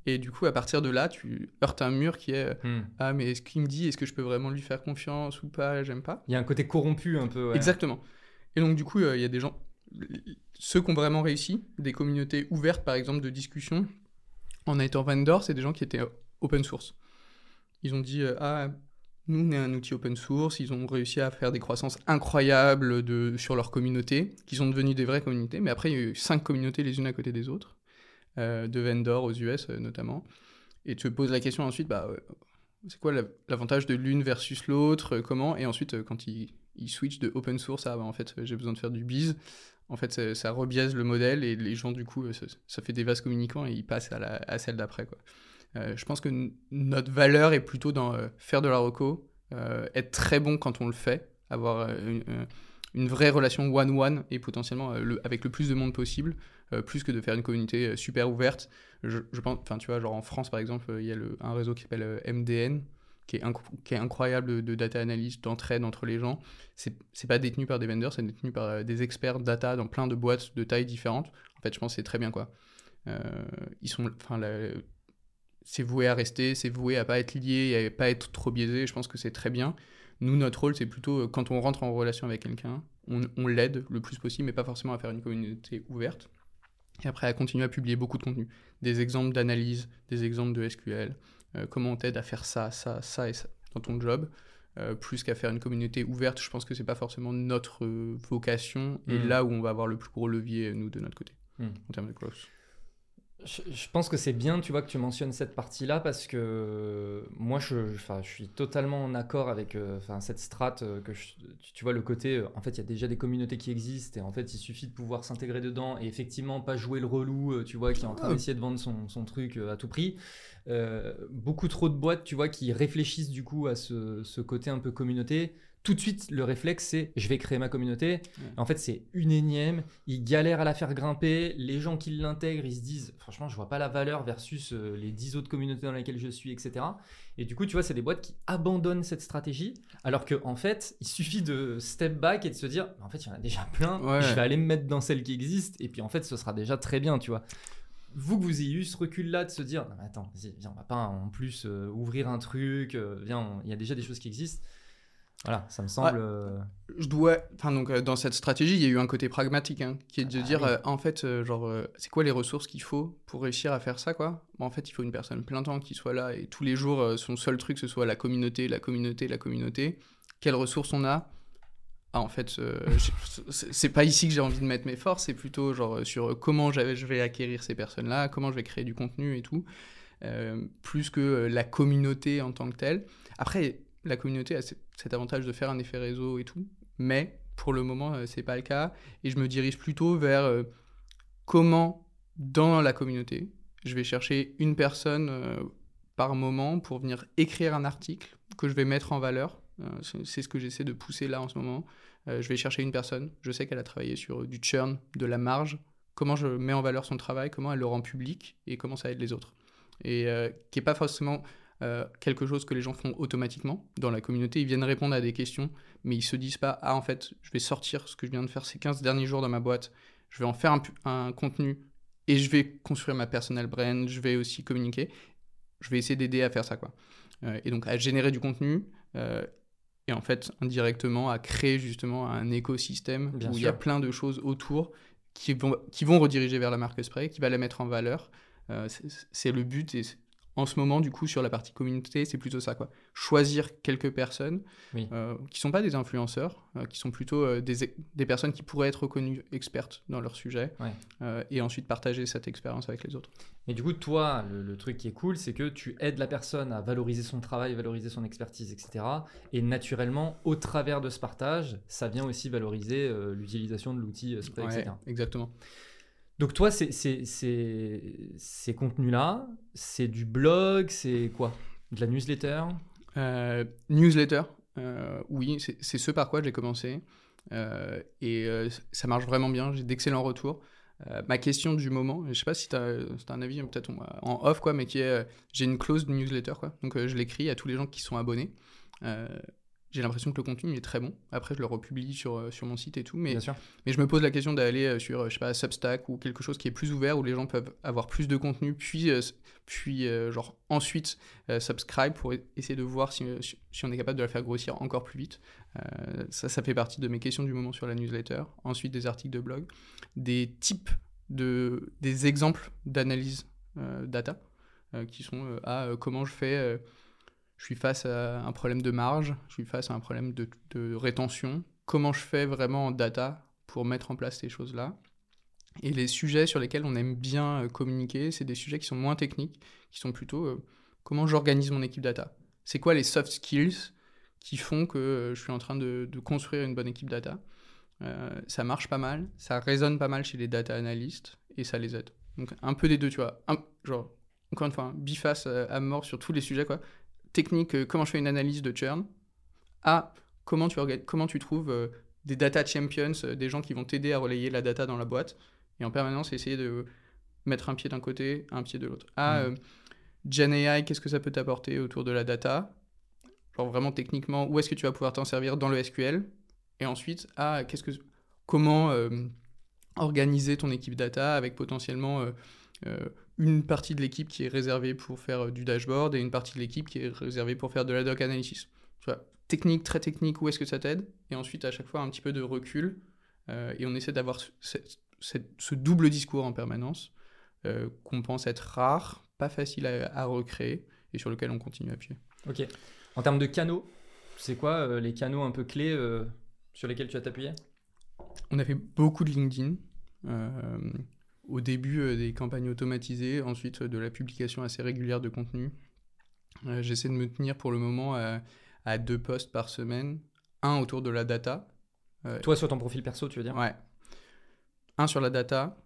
Et du coup, à partir de là, tu heurtes un mur qui est hmm. Ah, mais est-ce qu'il me dit, est-ce que je peux vraiment lui faire confiance ou pas? J'aime pas. Il y a un côté corrompu un peu. ouais. Exactement. Et donc, du coup, euh, il y a des gens, ceux qui ont vraiment réussi, des communautés ouvertes, par exemple, de discussion, en étant vendor, c'est des gens qui étaient euh, open source. Ils ont dit euh, Ah, nous, on est un outil open source. Ils ont réussi à faire des croissances incroyables de, sur leur communauté, qui sont devenues des vraies communautés. Mais après, il y a eu cinq communautés les unes à côté des autres, de vendors aux US notamment. Et tu te poses la question ensuite bah, c'est quoi la- l'avantage de l'une versus l'autre Comment? Et ensuite, quand ils, ils switchent de open source à bah, en fait, j'ai besoin de faire du biz, en fait, ça, ça rebiaise le modèle et les gens, du coup, euh, ça, fait des vases communicants et ils passent à, la, à celle d'après. Euh, je pense que notre valeur est plutôt dans euh, faire de la reco, être très bon quand on le fait, avoir une, une vraie relation one-one et potentiellement le- avec le plus de monde possible, plus que de faire une communauté super ouverte. Je, je pense, enfin, tu vois, genre en France, par exemple, il y a le- un réseau qui s'appelle MDN, qui est, incroyable de data analyse, d'entraide entre les gens. C'est pas détenu par des vendors, c'est détenu par euh, des experts data dans plein de boîtes de tailles différentes. En fait, je pense que c'est très bien, quoi. Euh, ils sont, c'est voué à rester, c'est voué à pas être lié, à pas être trop biaisé. Je pense que c'est très bien. Nous, notre rôle, c'est plutôt euh, quand on rentre en relation avec quelqu'un, on, on l'aide le plus possible, mais pas forcément à faire une communauté ouverte. Et après, à continuer à publier beaucoup de contenu. Des exemples d'analyse, des exemples de SQL, euh, comment on t'aide à faire ça, ça, ça et ça dans ton job. euh, plus qu'à faire une communauté ouverte, je pense que c'est pas forcément notre euh, vocation et Mm. là où on va avoir le plus gros levier, nous, de notre côté, Mm. en termes de growth. Je, je pense que c'est bien, tu vois, que tu mentionnes cette partie-là parce que moi, je, je suis totalement en accord avec euh, enfin, cette strate euh, que tu, vois le côté. euh, en fait, il y a déjà des communautés qui existent et en fait, il suffit de pouvoir s'intégrer dedans et effectivement pas jouer le relou, tu vois, qui est en train d'essayer de vendre son, son truc à tout prix. Euh, beaucoup trop de boîtes, tu vois, qui réfléchissent du coup à ce, ce côté un peu communauté. Tout de suite, le réflexe, c'est je vais créer ma communauté. En fait, c'est une énième. Ils galèrent à la faire grimper. Les gens qui l'intègrent, ils se disent franchement, je vois pas la valeur versus euh, les 10 autres communautés dans lesquelles je suis, etc. Et du coup, tu vois, c'est des boîtes qui abandonnent cette stratégie. Alors qu'en en fait, il suffit de step back et de se dire en fait, il y en a déjà plein. Ouais. Je vais aller me mettre dans celles qui existent. Et puis en fait, ce sera déjà très bien, tu vois. Vous que vous ayez eu ce recul-là de se dire non, mais attends, viens, on va pas en plus euh, ouvrir un truc. euh, viens, il y a déjà des choses qui existent. Voilà, ça me semble. euh, je dois enfin donc euh, dans cette stratégie il y a eu un côté pragmatique hein, qui est de Ah bah dire oui. euh, en fait euh, genre euh, c'est quoi les ressources qu'il faut pour réussir à faire ça quoi? Bon, en fait il faut une personne plein temps qui soit là et tous les jours son seul truc ce soit la communauté la communauté la communauté quelles ressources on a? Ah en fait <laughs> c'est pas ici que j'ai envie de mettre mes forces c'est plutôt genre sur comment je vais acquérir ces personnes là comment je vais créer du contenu et tout plus que la communauté en tant que telle après la communauté a ce- cet avantage de faire un effet réseau et tout mais pour le moment, euh, c'est pas le cas. Et je me dirige plutôt vers euh, comment, dans la communauté, je vais chercher une personne euh, par moment pour venir écrire un article que je vais mettre en valeur. C'est- ce que j'essaie de pousser là en ce moment. Je vais chercher une personne. Je sais qu'elle a travaillé sur du churn, de la marge. Comment je mets en valeur son travail, comment elle le rend public? Et comment ça aide les autres? Et qui n'est pas forcément euh, quelque chose que les gens font automatiquement. Dans la communauté, ils viennent répondre à des questions mais ils se disent pas ah en fait je vais sortir ce que je viens de faire ces 15 derniers jours dans ma boîte je vais en faire un, contenu et je vais construire ma personal brand je vais aussi communiquer je vais essayer d'aider à faire ça quoi Euh, et donc à générer du contenu euh, et en fait, indirectement, à créer justement un écosystème Bien où il y a plein de choses autour qui vont, qui vont rediriger vers la marque spray, qui va la mettre en valeur. Euh, c'est- le but. Et en ce moment, du coup, sur la partie communauté, c'est plutôt ça. Quoi. Choisir quelques personnes Oui. euh, qui sont pas des influenceurs, euh, qui sont plutôt euh, des, des personnes qui pourraient être reconnues expertes dans leur sujet, Ouais. et ensuite partager cette expérience avec les autres. Et du coup, toi, le, le truc qui est cool, c'est que tu aides la personne à valoriser son travail, valoriser son expertise, etc. Et naturellement, au travers de ce partage, ça vient aussi valoriser l'utilisation de l'outil Spray, Ouais, etc. exactement. Donc toi, ces contenus-là, c'est du blog, c'est quoi? De la newsletter? Euh, newsletter, euh, oui, c'est ce par quoi j'ai commencé. Euh, et ça marche vraiment bien, j'ai d'excellents retours. Ma question du moment, je sais pas si tu as, un avis, peut-être on- en off, quoi, mais qui est j'ai une clause de newsletter, quoi. Donc je l'écris à tous les gens qui sont abonnés. J'ai l'impression que le contenu est très bon. Après, je le republie sur, euh, sur mon site et tout. Mais Bien sûr. mais je me pose la question d'aller euh, sur, euh, je sais pas, Substack ou quelque chose qui est plus ouvert où les gens peuvent avoir plus de contenu, puis, puis genre ensuite euh, subscribe pour e- essayer de voir si, si- on est capable de la faire grossir encore plus vite. Euh, ça, ça fait partie de mes questions du moment sur la newsletter. Ensuite, des articles de blog, des types de, des exemples d'analyse euh, data qui sont euh, comment je fais. Je suis face à un problème de marge, je suis face à un problème de, rétention. Comment je fais vraiment en data pour mettre en place ces choses-là? Et les sujets sur lesquels on aime bien euh, communiquer, c'est des sujets qui sont moins techniques, qui sont plutôt euh, comment j'organise mon équipe data? C'est quoi les soft skills qui font que euh, je suis en train de, construire une bonne équipe data? Ça marche pas mal, ça résonne pas mal chez les data analystes et ça les aide. Donc un peu des deux, tu vois. Genre, encore une fois, un biface à mort sur tous les sujets, quoi technique, euh, comment je fais une analyse de churn, à comment tu, comment tu trouves euh, des data champions, euh, des gens qui vont t'aider à relayer la data dans la boîte, et en permanence essayer de mettre un pied d'un côté, un pied de l'autre. Mhm. euh, Gen AI, qu'est-ce que ça peut t'apporter autour de la data? Genre vraiment techniquement, où est-ce que tu vas pouvoir t'en servir dans le SQL Et ensuite, ah, qu'est-ce que, comment euh, organiser ton équipe data avec potentiellement euh, euh, une partie de l'équipe qui est réservée pour faire euh, du dashboard et une partie de l'équipe qui est réservée pour faire de la doc analysis. Technique, très technique, où est-ce que ça t'aide? Et ensuite, à chaque fois, un petit peu de recul. euh, et on essaie d'avoir ce, ce- ce- ce double discours en permanence euh, qu'on pense être rare, pas facile à, à recréer et sur lequel on continue à appuyer. Ok. En termes de canaux, c'est quoi euh, les canaux un peu clés sur lesquels tu vas t'appuyer? On a fait beaucoup de LinkedIn. Au début, euh, des campagnes automatisées, ensuite euh, de la publication assez régulière de contenu. Euh, J'essaie de me tenir pour le moment à, à deux posts par semaine. Un autour de la data. Toi, sur ton profil perso, tu veux dire? Ouais. Un sur la data,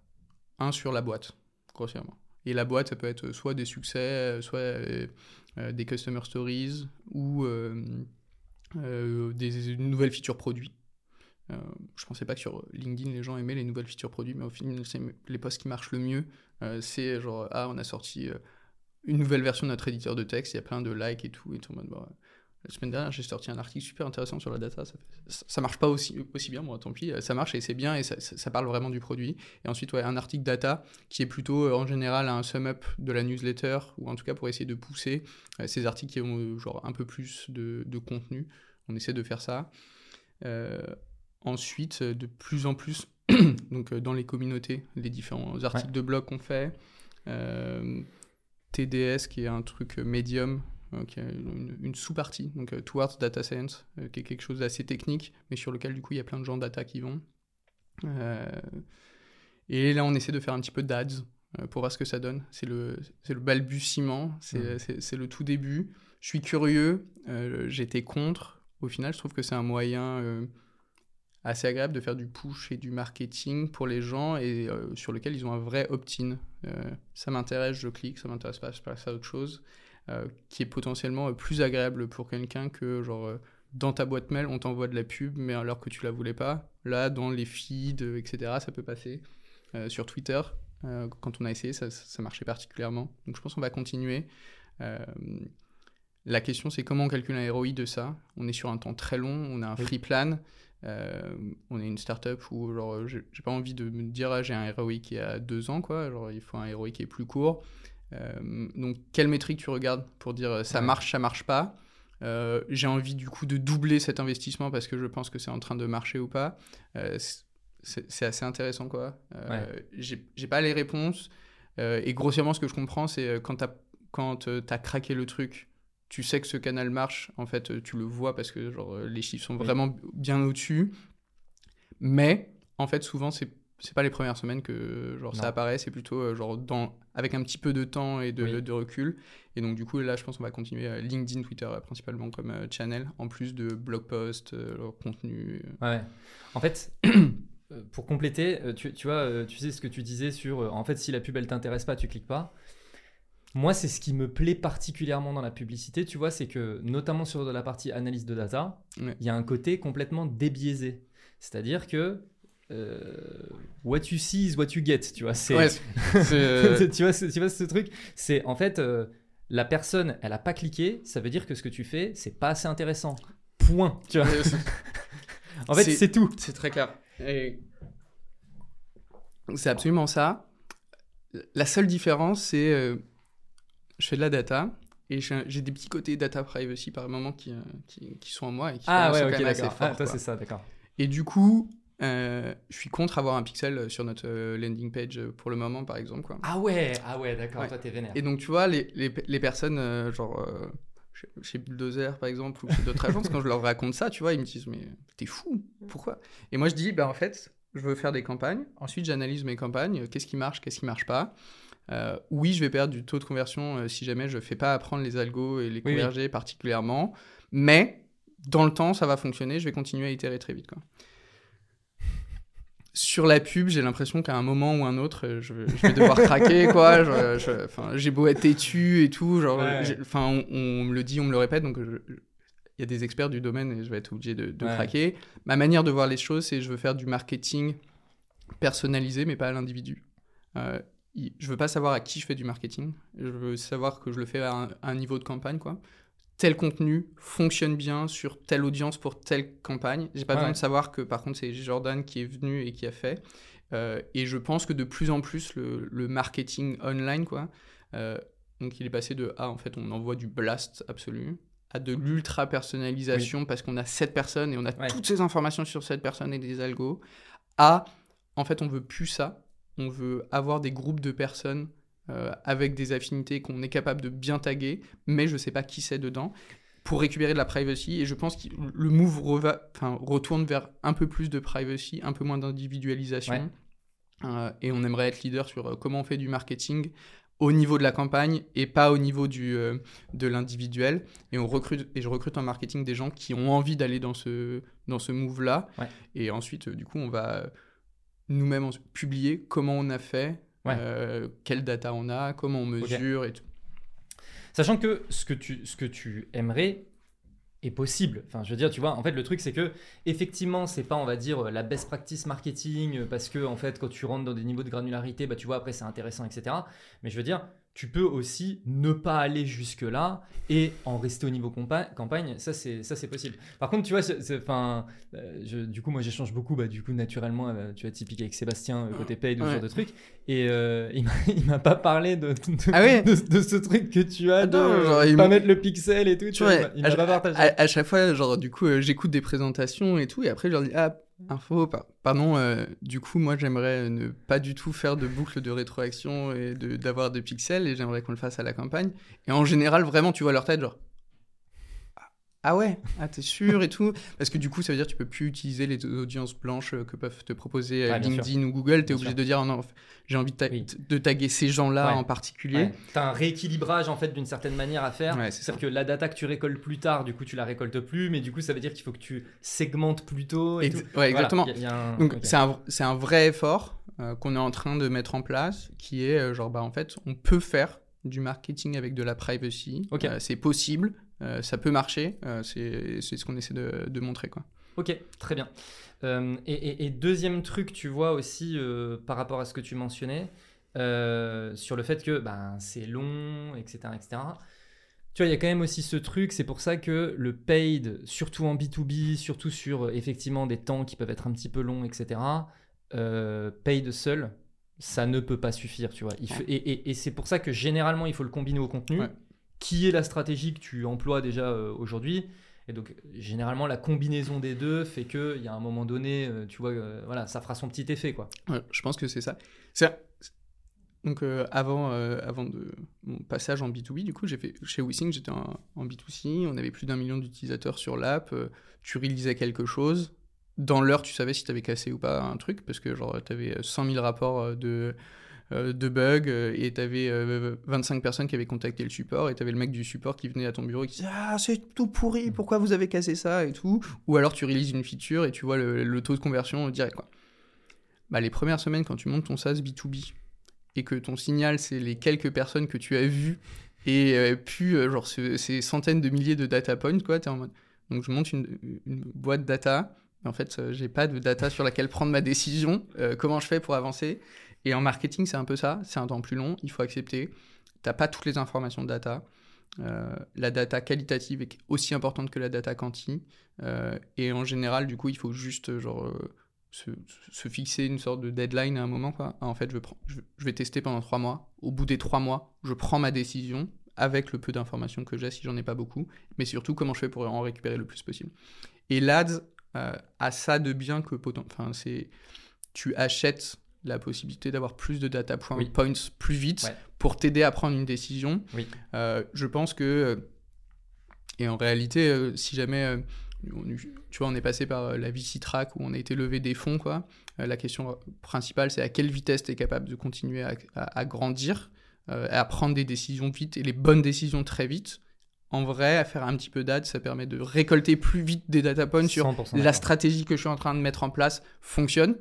un sur la boîte, grossièrement. Et la boîte, ça peut être soit des succès, soit euh, des customer stories ou euh, euh, des nouvelles features produits. Euh, je pensais pas que sur LinkedIn les gens aimaient les nouvelles features produits, mais au final, les posts qui marchent le mieux. euh, c'est genre, ah, on a sorti euh, une nouvelle version de notre éditeur de texte, il y a plein de likes et tout. Et tout bon, la semaine dernière, j'ai sorti un article super intéressant sur la data. Ça, ça, marche pas aussi, aussi bien, moi, tant pis. Ça marche et c'est bien et ça, parle vraiment du produit. Et ensuite, ouais, un article data qui est plutôt euh, en général un sum-up de la newsletter ou en tout cas pour essayer de pousser euh, ces articles qui ont euh, genre un peu plus de, de contenu. On essaie de faire ça. Euh, ensuite, euh, de plus en plus, <clears throat> donc euh, dans les communautés, les différents articles de blog qu'on fait. Euh, TDS qui est un truc médium euh, qui a une, une sous-partie, donc Towards Data Science, euh, qui est quelque chose d'assez technique, mais sur lequel du coup il y a plein de gens data qui vont. Et là on essaie de faire un petit peu d'ads pour voir ce que ça donne. C'est le, c'est le balbutiement, c'est, le tout début. Je suis curieux, j'étais contre. Au final, je trouve que c'est un moyen assez agréable de faire du push et du marketing pour les gens et euh, sur lequel ils ont un vrai opt-in. Euh, ça m'intéresse, je clique, ça m'intéresse pas, je passe à autre chose. Euh, qui est potentiellement plus agréable pour quelqu'un que genre dans ta boîte mail on t'envoie de la pub mais alors que tu la voulais pas. Là dans les feeds etc ça peut passer. Sur Twitter quand on a essayé ça, ça marchait particulièrement. Donc je pense qu'on va continuer. La question c'est comment on calcule un ROI de ça? On est sur un temps très long on a un free plan euh, on est une startup où genre j'ai pas envie de me dire ah, j'ai un ROI qui est à deux ans quoi genre il faut un ROI qui est plus court euh, donc, quelle métrique tu regardes pour dire ça Ouais. marche, ça marche pas? Euh, j'ai envie du coup de doubler cet investissement parce que je pense que c'est en train de marcher ou pas. C'est assez intéressant quoi. Euh, J'ai pas les réponses et grossièrement ce que je comprends c'est quand tu as, quand, as craqué le truc, tu sais que ce canal marche, en fait euh, tu le vois parce que genre, euh, les chiffres sont Oui. vraiment bien au-dessus. Mais en fait souvent c'est c'est pas les premières semaines que genre ça apparaît, c'est plutôt euh, genre dans avec un petit peu de temps et de, Oui. de recul. Et donc du coup là je pense qu'on va continuer LinkedIn, Twitter principalement comme channel en plus de blog posts, leur contenu. Ouais. En fait, <clears throat> pour compléter, tu, tu vois, tu sais ce que tu disais sur, en fait, si la pub elle t'intéresse pas, tu cliques pas. Moi, c'est ce qui me plaît particulièrement dans la publicité, tu vois, c'est que notamment sur la partie analyse de data, il Ouais. y a un côté complètement débiaisé. C'est-à-dire que euh, what you see is what you get, tu vois. C'est, Ouais, c'est, <laughs> euh, tu, vois, ce- tu vois ce truc? C'est en fait, euh, la personne, elle a pas cliqué, ça veut dire que ce que tu fais, c'est pas assez intéressant. Point. Tu vois. <laughs> En fait, C'est- tout. C'est très clair. Et C'est absolument ça. La seule différence, c'est euh, je fais de la data et j'ai des petits côtés data privacy par moment qui, euh, qui, qui sont en moi et qui Ah sont ouais, quand ok, même assez forts, Ah, toi, c'est ça, d'accord. Et du coup, euh, je suis contre avoir un pixel sur notre euh, landing page euh, pour le moment, par exemple. Quoi. Ah ouais, ah ouais, d'accord, Ouais. toi t'es vénère. Et donc, tu vois, les, les, les personnes, euh, genre, euh, chez- Bulldozer, par exemple, ou chez d'autres agences, <laughs> quand je leur raconte ça, tu vois, ils me disent, mais t'es fou, pourquoi? Et moi, je dis, ben en fait, je veux faire des campagnes. Ensuite, j'analyse mes campagnes. euh, Qu'est-ce qui marche, qu'est-ce qui marche pas Euh, Oui, je vais perdre du taux de conversion euh, si jamais je fais pas apprendre les algos et les oui. converger particulièrement. Mais dans le temps, ça va fonctionner. Je vais continuer à itérer très vite. Quoi. Sur la pub, j'ai l'impression qu'à un moment ou un autre, euh, je, je vais devoir craquer, <laughs> quoi. J'ai beau être têtu et tout, genre, Ouais. on, on me le dit, on me le répète, donc il y a des experts du domaine et je vais être obligé de, de Ouais. craquer. Ma manière de voir les choses, c'est je veux faire du marketing personnalisé, mais pas à l'individu. Euh, je veux pas savoir à qui je fais du marketing. Je veux savoir que je le fais à un, à un niveau de campagne, quoi. Tel contenu fonctionne bien sur telle audience pour telle campagne. J'ai pas Ouais. besoin de savoir que par contre c'est Jordan qui est venu et qui a fait. Euh, et je pense que de plus en plus le, le marketing online, quoi. euh, donc il est passé de ah en fait on envoie du blast absolu à de l'ultra personnalisation parce qu'on a cette personne et on a Ouais. toutes ces informations sur cette personne et des algos. À en fait on veut plus ça. On veut avoir des groupes de personnes euh, avec des affinités qu'on est capable de bien taguer, mais je sais pas qui c'est dedans, pour récupérer de la privacy. Et je pense que le move reva- enfin, retourne vers un peu plus de privacy, un peu moins d'individualisation. Ouais. Euh, et on aimerait être leader sur euh, comment on fait du marketing au niveau de la campagne et pas au niveau du, euh, de l'individuel. Et, on recrute, et je recrute en marketing des gens qui ont envie d'aller dans ce, dans ce move-là. Ouais. Et ensuite, du coup, on va nous-mêmes publier comment on a fait, Ouais. euh, quelle data on a, comment on mesure et tout. Sachant que ce que tu, ce que tu aimerais est possible. Enfin, je veux dire, tu vois, en fait, le truc, c'est que effectivement, c'est pas, on va dire, la best practice marketing, parce que, en fait, quand tu rentres dans des niveaux de granularité, bah, tu vois, après, c'est intéressant, etc. Mais je veux dire, tu peux aussi ne pas aller jusque-là et en rester au niveau campagne, ça c'est ça c'est possible. Par contre, tu vois, enfin, euh, du coup, moi j'échange beaucoup, bah, du coup, naturellement, euh, tu vois, typique avec Sébastien euh, côté paid ou ce Ouais. genre de truc, et <laughs> il m'a- pas parlé de, de, Ah de, de ce truc que tu as de Attends, genre, pas mettre le pixel et tout, tu vois, il Ouais, m'a- il m'a à, pas partagé. à- à chaque fois, genre, du coup, j'écoute des présentations et tout, et après, je leur dis, ah, info, par- pardon, euh, du coup, moi, j'aimerais ne pas du tout faire de boucle de rétroaction et d'avoir de, pixels, et j'aimerais qu'on le fasse à la campagne. Et en général, vraiment, tu vois leur tête, genre, ah ouais, ah, t'es sûr et tout? Parce que du coup, ça veut dire que tu peux plus utiliser les audiences blanches euh, que peuvent te proposer euh, Ouais, LinkedIn ou Google. T'es obligé sûr. de dire, oh non, j'ai envie de, ta- Oui. de taguer ces gens-là Ouais. en particulier. Ouais. T'as un rééquilibrage en fait d'une certaine manière à faire. C'est-à-dire que la data que tu récoltes plus tard, du coup tu la récoltes plus, mais du coup ça veut dire qu'il faut que tu segmentes plus tôt. Et Ex- tout. ouais, Voilà, exactement. il y a- il y a un- Donc c'est un, vrai effort euh, qu'on est en train de mettre en place, qui est euh, genre bah en fait on peut faire du marketing avec de la privacy. Euh, c'est possible, ça peut marcher, euh, c'est ce qu'on essaie de, de montrer quoi. Ok, très bien. Euh, et, et- et deuxième truc, tu vois aussi euh, par rapport à ce que tu mentionnais, euh, sur le fait que ben, c'est long, etc., etc. Tu vois, il y a quand même aussi ce truc, c'est pour ça que le paid, surtout en B2B, surtout sur euh, effectivement des temps qui peuvent être un petit peu longs, etc., euh, paid seul, ça ne peut pas suffire, tu vois. Il faut- et et- et c'est pour ça que généralement, il faut le combiner au contenu. Ouais. Qui est la stratégie que tu emploies déjà euh, aujourd'hui. Et donc, généralement, la combinaison des deux fait qu'il y a un moment donné, euh, tu vois, euh, voilà, ça fera son petit effet, quoi. Je pense que c'est ça. Donc, avant, avant de mon passage en B2B, du coup, j'ai fait chez WeSync, j'étais en, en B2C, on avait plus d'un million d'utilisateurs sur l'app, tu réalisais quelque chose. Dans l'heure, tu savais si tu avais cassé ou pas un truc, parce que genre, tu avais 100 000 rapports de, de bugs, euh, et tu avais 25 personnes qui avaient contacté le support, et tu avais le mec du support qui venait à ton bureau et qui disait Ah, c'est tout pourri, pourquoi vous avez cassé ça et tout? Ou alors tu réalises une feature et tu vois le, le taux de conversion direct. Quoi. Bah, les premières semaines, quand tu montes ton SaaS B2B et que ton signal, c'est les quelques personnes que tu as vues et euh, puis euh, genre ce- ces centaines de milliers de data points, quoi, t'es en mode. Donc je monte une, une boîte data, mais en fait, euh, j'ai pas de data sur laquelle prendre ma décision. Euh, comment je fais pour avancer Et en marketing, c'est un peu ça. C'est un temps plus long, il faut accepter. T'as pas toutes les informations de data. Euh, la data qualitative est aussi importante que la data quanti. Euh, et en général, du coup, il faut juste euh, genre, se, fixer une sorte de deadline à un moment. Quoi. Ah, en fait, je, je, vais tester pendant trois mois. Au bout des trois mois, je prends ma décision avec le peu d'informations que j'ai, si j'en ai pas beaucoup. Mais surtout, comment je fais pour en récupérer le plus possible. Et l'ADS a ça de bien que enfin, c'est tu achètes la possibilité d'avoir plus de data point- Oui. points plus vite Ouais. pour t'aider à prendre une décision. Oui. Euh, je pense que, euh, et en réalité, euh, si jamais, on- tu vois, on est passé par la VC Track où on a été levé des fonds, quoi. la question principale, c'est à quelle vitesse tu es capable de continuer à, à- à grandir, euh, à prendre des décisions vite et les bonnes décisions très vite. En vrai, à faire un petit peu d'ad, ça permet de récolter plus vite des data points sur 100% la stratégie que je suis en train de mettre en place fonctionne.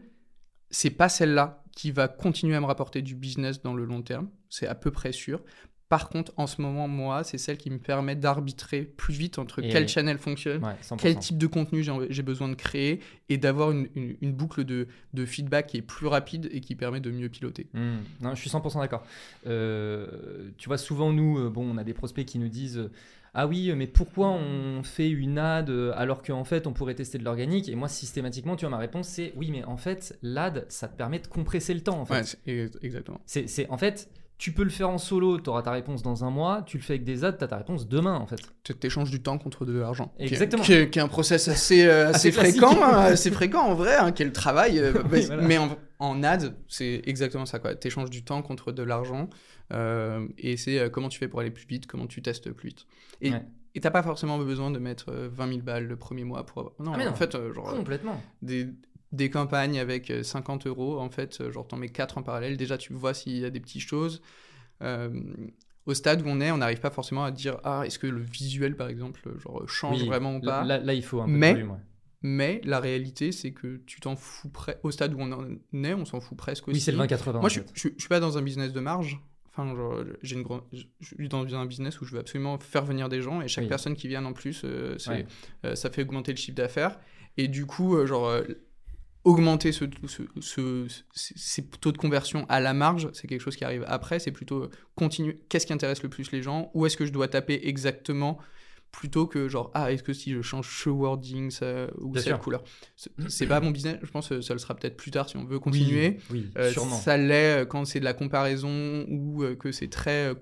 C'est pas celle-là qui va continuer à me rapporter du business dans le long terme, c'est à peu près sûr. Par contre, en ce moment, moi, c'est celle qui me permet d'arbitrer plus vite entre Et quel channel fonctionne, Ouais, 100%. quel type de contenu j'ai besoin de créer et d'avoir une, une- une boucle de, de feedback qui est plus rapide et qui permet de mieux piloter. Non, je suis 100% d'accord. Euh, tu vois, souvent, nous, euh, bon, on a des prospects qui nous disent Ah oui, mais pourquoi on fait une ad euh, alors qu'en fait, on pourrait tester de l'organique Et moi, systématiquement, tu vois, ma réponse, c'est Oui, mais en fait, l'ad, ça te permet de compresser le temps. En fait. Ouais, exactement. C'est, c'est- en fait, tu peux le faire en solo, tu auras ta réponse dans un mois. Tu le fais avec des ads, tu as ta réponse demain, en fait. Tu échanges du temps contre de l'argent. Exactement. Qui est, qui est un process assez, euh, <laughs> assez, fréquent, hein, assez fréquent en vrai, hein, qui est le travail. euh, <laughs> Oui, mais voilà. mais en, en ad, c'est exactement ça. Tu échanges du temps contre de l'argent. euh, et c'est comment tu fais pour aller plus vite, comment tu testes plus vite. Et Ouais. et t'as pas forcément besoin de mettre euh, 20 000 balles le premier mois pour avoir... Non, Ah, mais en non. fait, euh, genre, Complètement. des, des campagnes avec euh, 50 euros, en fait, euh, genre t'en mets 4 en parallèle. Déjà, tu vois s'il y a des petites choses. Euh, au stade où on est, on n'arrive pas forcément à dire ah est-ce que le visuel par exemple genre change Oui, vraiment ou pas. Là, là, il faut un peu Mais- de volume. ouais. Mais la réalité c'est que tu t'en fous presque. Au stade où on en est, on s'en fout presque aussi. Oui, c'est le 20-80. Moi, en je, fait. je, je suis pas dans un business de marge. Enfin, genre, j'ai une grande, je suis dans un business où je veux absolument faire venir des gens et chaque Oui. personne qui vient en plus, euh, c'est- Ouais. euh, ça fait augmenter le chiffre d'affaires. Et du coup, euh, genre, euh, augmenter ce, ce- ce- ce- ces taux de conversion à la marge, c'est quelque chose qui arrive après. C'est plutôt euh, continuer. Qu'est-ce qui intéresse le plus les gens Où est-ce que je dois taper exactement plutôt que genre ah est-ce que si je change ce wording ça, ou Bien cette sûr. couleur c'est pas mon business je pense que ça le sera peut-être plus tard si on veut continuer Oui, oui, euh, sûrement. ça l'est euh, quand c'est de la comparaison ou euh, que c'est très euh,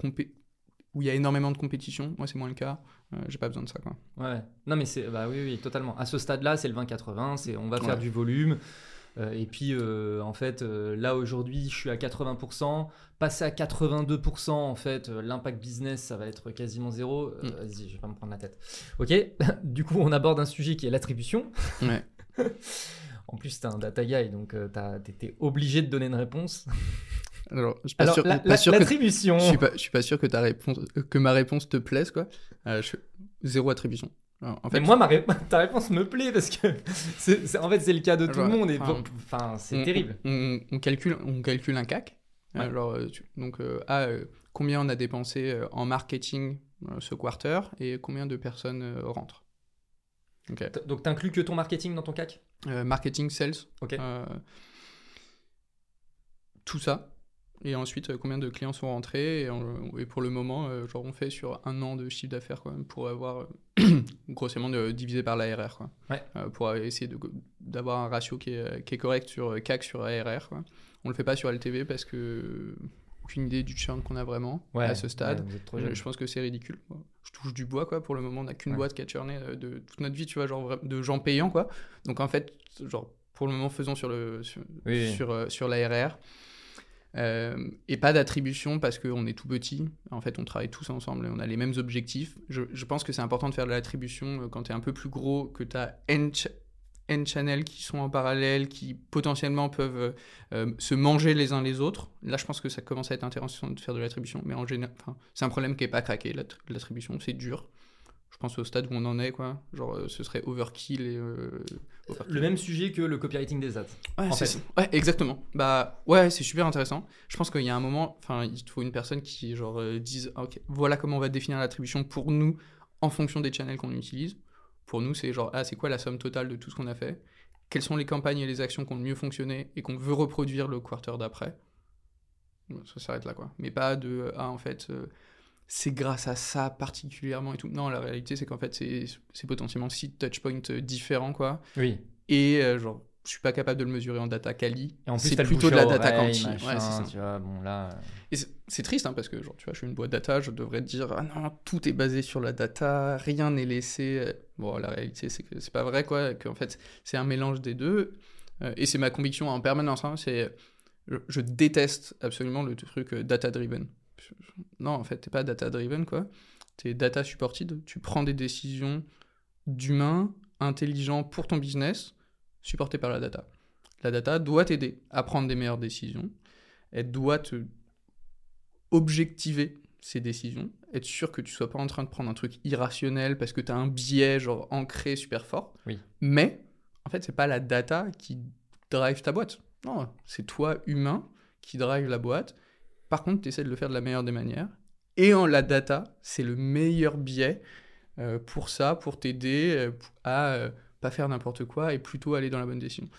où il y a énormément de compétition. Moi, c'est moins le cas. Euh, J'ai pas besoin de ça, quoi. Ouais. Non, mais c'est bah oui, oui, totalement. À ce stade-là, c'est le 20-80, c'est on va faire Ouais. du volume. Euh, et puis, euh, en fait, là aujourd'hui, je suis à 80%. Passer à 82%, en fait, l'impact business, ça va être quasiment zéro. Mm. Vas-y, je vais pas me prendre la tête. Ok. <laughs> du coup, on aborde un sujet qui est l'attribution. Ouais. <laughs> En plus, t'es un data guy, donc t'as- t'étais obligé de donner une réponse. Alors, je suis pas Alors, sûr, la- pas la- sûr que l'attribution. je suis pas, je suis pas sûr que ta réponse, que ma réponse te plaise, quoi. Euh, je- Zéro attribution. Alors, en Mais moi, ma ré- <laughs> ta réponse me plaît parce que, <laughs> c'est- c'est- en fait, c'est le cas de tout le monde. Et enfin, c'est on- terrible. On, on calcule, on calcule un CAC. Ouais. Alors, euh, tu- donc, euh, ah, euh, combien on a dépensé euh, en marketing euh, ce quarter et combien de personnes euh, rentrent. Donc, t'inclus que ton marketing dans ton CAC Euh, marketing, sales, Ok. Euh, tout ça. Et ensuite, euh, combien de clients sont rentrés. Et, pour le moment, euh, genre, on fait sur un an de chiffre d'affaires quand même pour avoir euh, <clears throat> grossièrement de, divisé par l'ARR. Quoi. Ouais. Euh, pour essayer de- d'avoir un ratio qui est, qui est correct sur CAC sur ARR. Quoi. On le fait pas sur LTV parce que aucune idée du churn qu'on a vraiment Ouais, à ce stade. ouais, Je, pense que c'est ridicule. Je touche du bois, quoi. Pour le moment, on n'a qu'une Ouais. boîte qui a churné de toute notre vie, tu vois, genre de gens payants, quoi. Donc en fait, genre, pour le moment, faisons sur, le, sur, Oui, oui. sur, sur l'ARR. Euh, et pas d'attribution parce qu'on est tout petit. En fait, on travaille tous ensemble et on a les mêmes objectifs. Je, pense que c'est important de faire de l'attribution euh, quand tu es un peu plus gros, que tu as N, ch- channels qui sont en parallèle, qui potentiellement peuvent euh, se manger les uns les autres. Là, je pense que ça commence à être intéressant de faire de l'attribution. Mais en général, c'est un problème qui n'est pas craqué. l'attr- L'attribution, c'est dur. Je pense au stade où on en est, quoi. Genre, euh, ce serait overkill et. euh, overkill. Le même sujet que le copywriting des ads. Ouais, en fait. Ouais, exactement. Bah ouais, c'est super intéressant. Je pense qu'il y a un moment, enfin, il faut une personne qui genre euh, dise, Ah, ok, voilà comment on va définir l'attribution pour nous en fonction des channels qu'on utilise. Pour nous, c'est genre, ah, c'est quoi la somme totale de tout ce qu'on a fait? Quelles sont les campagnes et les actions qui ont le mieux fonctionné et qu'on veut reproduire le quarter d'après? Ça s'arrête là, quoi. Mais pas de, ah, en fait, c'est grâce à ça particulièrement et tout. Non, la réalité, c'est qu'en fait, c'est potentiellement six touchpoints euh, différents, quoi. Oui. Et euh, genre, je suis pas capable de le mesurer en data quali. Et en plus, c'est plutôt de la data quanti. Ouais, c'est ça. Tu vois, bon là. euh, Et c'est- triste hein, parce que genre, tu vois, je suis une boîte data, je devrais te dire ah non, tout est basé sur la data, rien n'est laissé. euh, Bon, la réalité c'est que c'est pas vrai quoi, qu'en fait c'est un mélange des deux. Et c'est ma conviction en permanence. hein, c'est je, je déteste absolument le truc data driven. Non, en fait, t'es pas data driven quoi. T'es data supported. Tu prends des décisions d'humains intelligents pour ton business, supportés par la data. La data doit t'aider à prendre des meilleures décisions. Elle doit te objectiver ces décisions, être sûr que tu sois pas en train de prendre un truc irrationnel parce que tu as un biais genre ancré super fort. Oui. Mais en fait, c'est pas la data qui drive ta boîte. Non, c'est toi humain qui drive la boîte. Par contre, tu essaies de le faire de la meilleure des manières. Et en la data, c'est le meilleur biais euh, pour ça, pour t'aider euh, à euh, pas faire n'importe quoi et plutôt aller dans la bonne décision.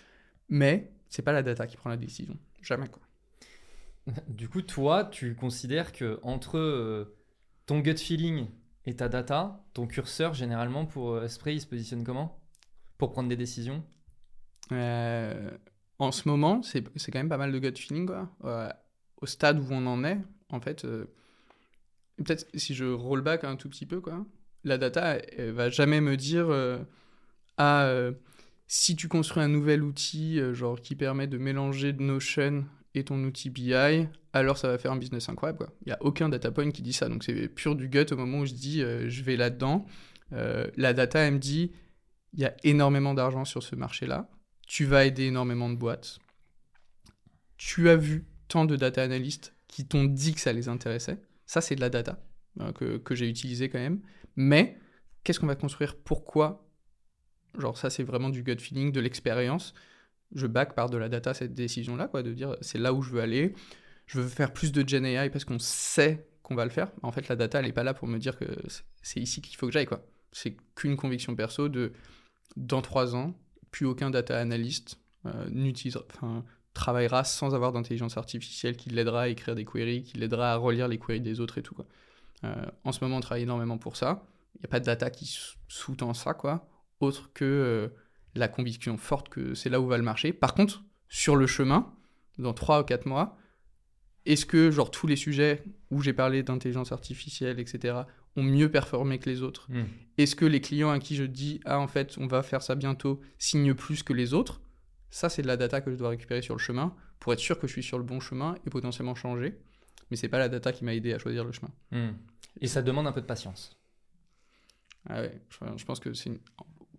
Mais c'est pas la data qui prend la décision. Jamais quoi. <laughs> Du coup, toi, tu considères que entre ton gut feeling et ta data, ton curseur, généralement, pour Esprit, il se positionne comment? Pour prendre des décisions? Euh, en ce moment, c'est c'est quand même pas mal de gut feeling, quoi. Euh, au stade où on en est, en fait, euh, peut-être si je roll back un tout petit peu, quoi, la data, elle, va jamais me dire euh, ah, euh, si tu construis un nouvel outil, euh, genre qui permet de mélanger Notion et ton outil BI, alors ça va faire un business incroyable, quoi. Il y a aucun data point qui dit ça, donc c'est pur du gut au moment où je dis je vais là-dedans. La data, elle me dit il y a énormément d'argent sur ce marché-là tu vas aider énormément de boîtes. Tu as vu tant de data analystes qui t'ont dit que ça les intéressait. Ça, c'est de la data euh, que, que j'ai utilisé quand même. Mais qu'est-ce qu'on va construire? Pourquoi? Genre, ça, c'est vraiment du gut feeling, de l'expérience. Je back par de la data cette décision-là, quoi, de dire c'est là où je veux aller. Je veux faire plus de Gen AI parce qu'on sait qu'on va le faire. En fait, la data, elle n'est pas là pour me dire que c'est- ici qu'il faut que j'aille, quoi. C'est qu'une conviction perso de dans trois ans, plus aucun data analyst euh, n'utilisera, travaillera sans avoir d'intelligence artificielle qui l'aidera à écrire des queries, qui l'aidera à relire les queries des autres et tout. Quoi. Euh, en ce moment, on travaille énormément pour ça. Il n'y a pas de data qui sous- sous-tend ça, quoi, autre que euh, la conviction forte que c'est là où va le marché. Par contre, sur le chemin, dans trois ou quatre mois, est-ce que genre tous les sujets où j'ai parlé d'intelligence artificielle, etc., ont mieux performé que les autres? Hmm. est-ce que les clients à qui je dis ah en fait on va faire ça bientôt signent plus que les autres? Ça c'est de la data que je dois récupérer sur le chemin pour être sûr que je suis sur le bon chemin et potentiellement changer. Mais c'est pas la data qui m'a aidé à choisir le chemin. Hmm. Et ça demande un peu de patience. Ah ouais, je, pense que c'est une-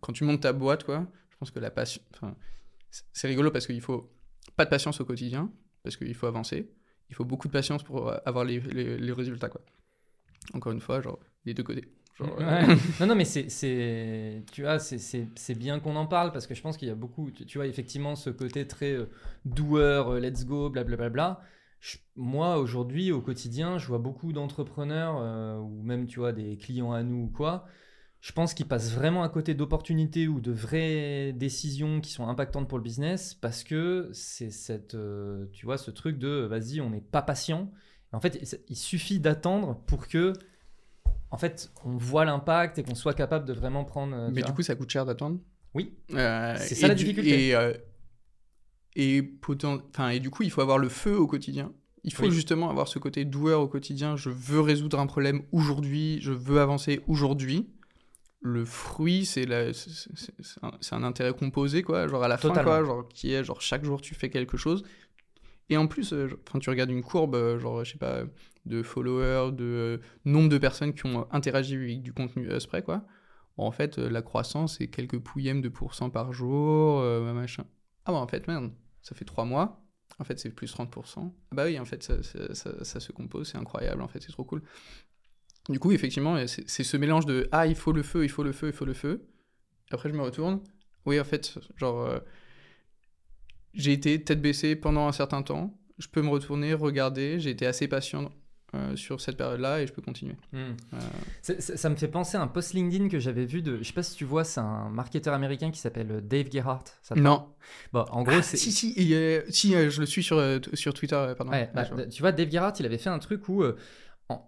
quand tu montes ta boîte quoi, je pense que la patience enfin c'est- rigolo parce qu'il faut pas de patience au quotidien parce qu'il faut avancer. Il faut beaucoup de patience pour avoir les, les- les résultats quoi. Encore une fois, genre les deux côtés. Genre, euh, Ouais. <laughs> non, non, mais c'est, c'est, tu vois, c'est, c'est, c'est bien qu'on en parle parce que je pense qu'il y a beaucoup, tu, tu vois, effectivement, ce côté très euh, doueur, euh, let's go, blablabla. Je- moi, aujourd'hui, au quotidien, je vois beaucoup d'entrepreneurs euh, ou même, tu vois, des clients à nous ou quoi. Je pense qu'ils passent vraiment à côté d'opportunités ou de vraies décisions qui sont impactantes pour le business parce que c'est cette, tu vois, ce truc de vas-y, on n'est pas patient. En fait, il suffit d'attendre pour que en fait, on voit l'impact et qu'on soit capable de vraiment prendre. euh, Mais du coup, ça coûte cher d'attendre? Oui. Euh, C'est ça la du- difficulté. Et, euh, et, poten- enfin, et du coup, il faut avoir le feu au quotidien. Il faut Oui. justement avoir ce côté doueur au quotidien. Je veux résoudre un problème aujourd'hui, je veux avancer aujourd'hui. Le fruit, c'est la- un, un intérêt composé, quoi. Genre à la fin, quoi. Genre qui est, genre chaque jour tu fais quelque chose. Et en plus, euh, tu regardes une courbe, genre, je sais pas, de followers, de euh, nombre de personnes qui ont interagi avec du contenu euh, spray, quoi. Bon, en fait, euh, la croissance, c'est quelques pouillèmes de pourcents par jour, euh, machin. Ah bah en fait, merde, ça fait trois mois. En fait, c'est plus 30%. Ah bah oui, en fait, ça, ça- se compose, c'est incroyable, en fait, c'est trop cool. Du coup, effectivement, c'est ce mélange de « Ah, il faut le feu, il faut le feu, il faut le feu ». Après, je me retourne. Oui, en fait, genre, euh, j'ai été tête baissée pendant un certain temps. Je peux me retourner, regarder. J'ai été assez patient euh, sur cette période-là et je peux continuer. Hmm. Euh, Ça me fait penser à un post LinkedIn que j'avais vu de. Je sais pas si tu vois, c'est un marketeur américain qui s'appelle Dave Gerhardt. Ça non. Bon, en gros, Ah, c'est. si, si, il si euh, je le suis sur, euh, sur Twitter, euh, pardon. Ouais, Ah, bah, vois. tu vois, Dave Gerhardt, il avait fait un truc où, euh,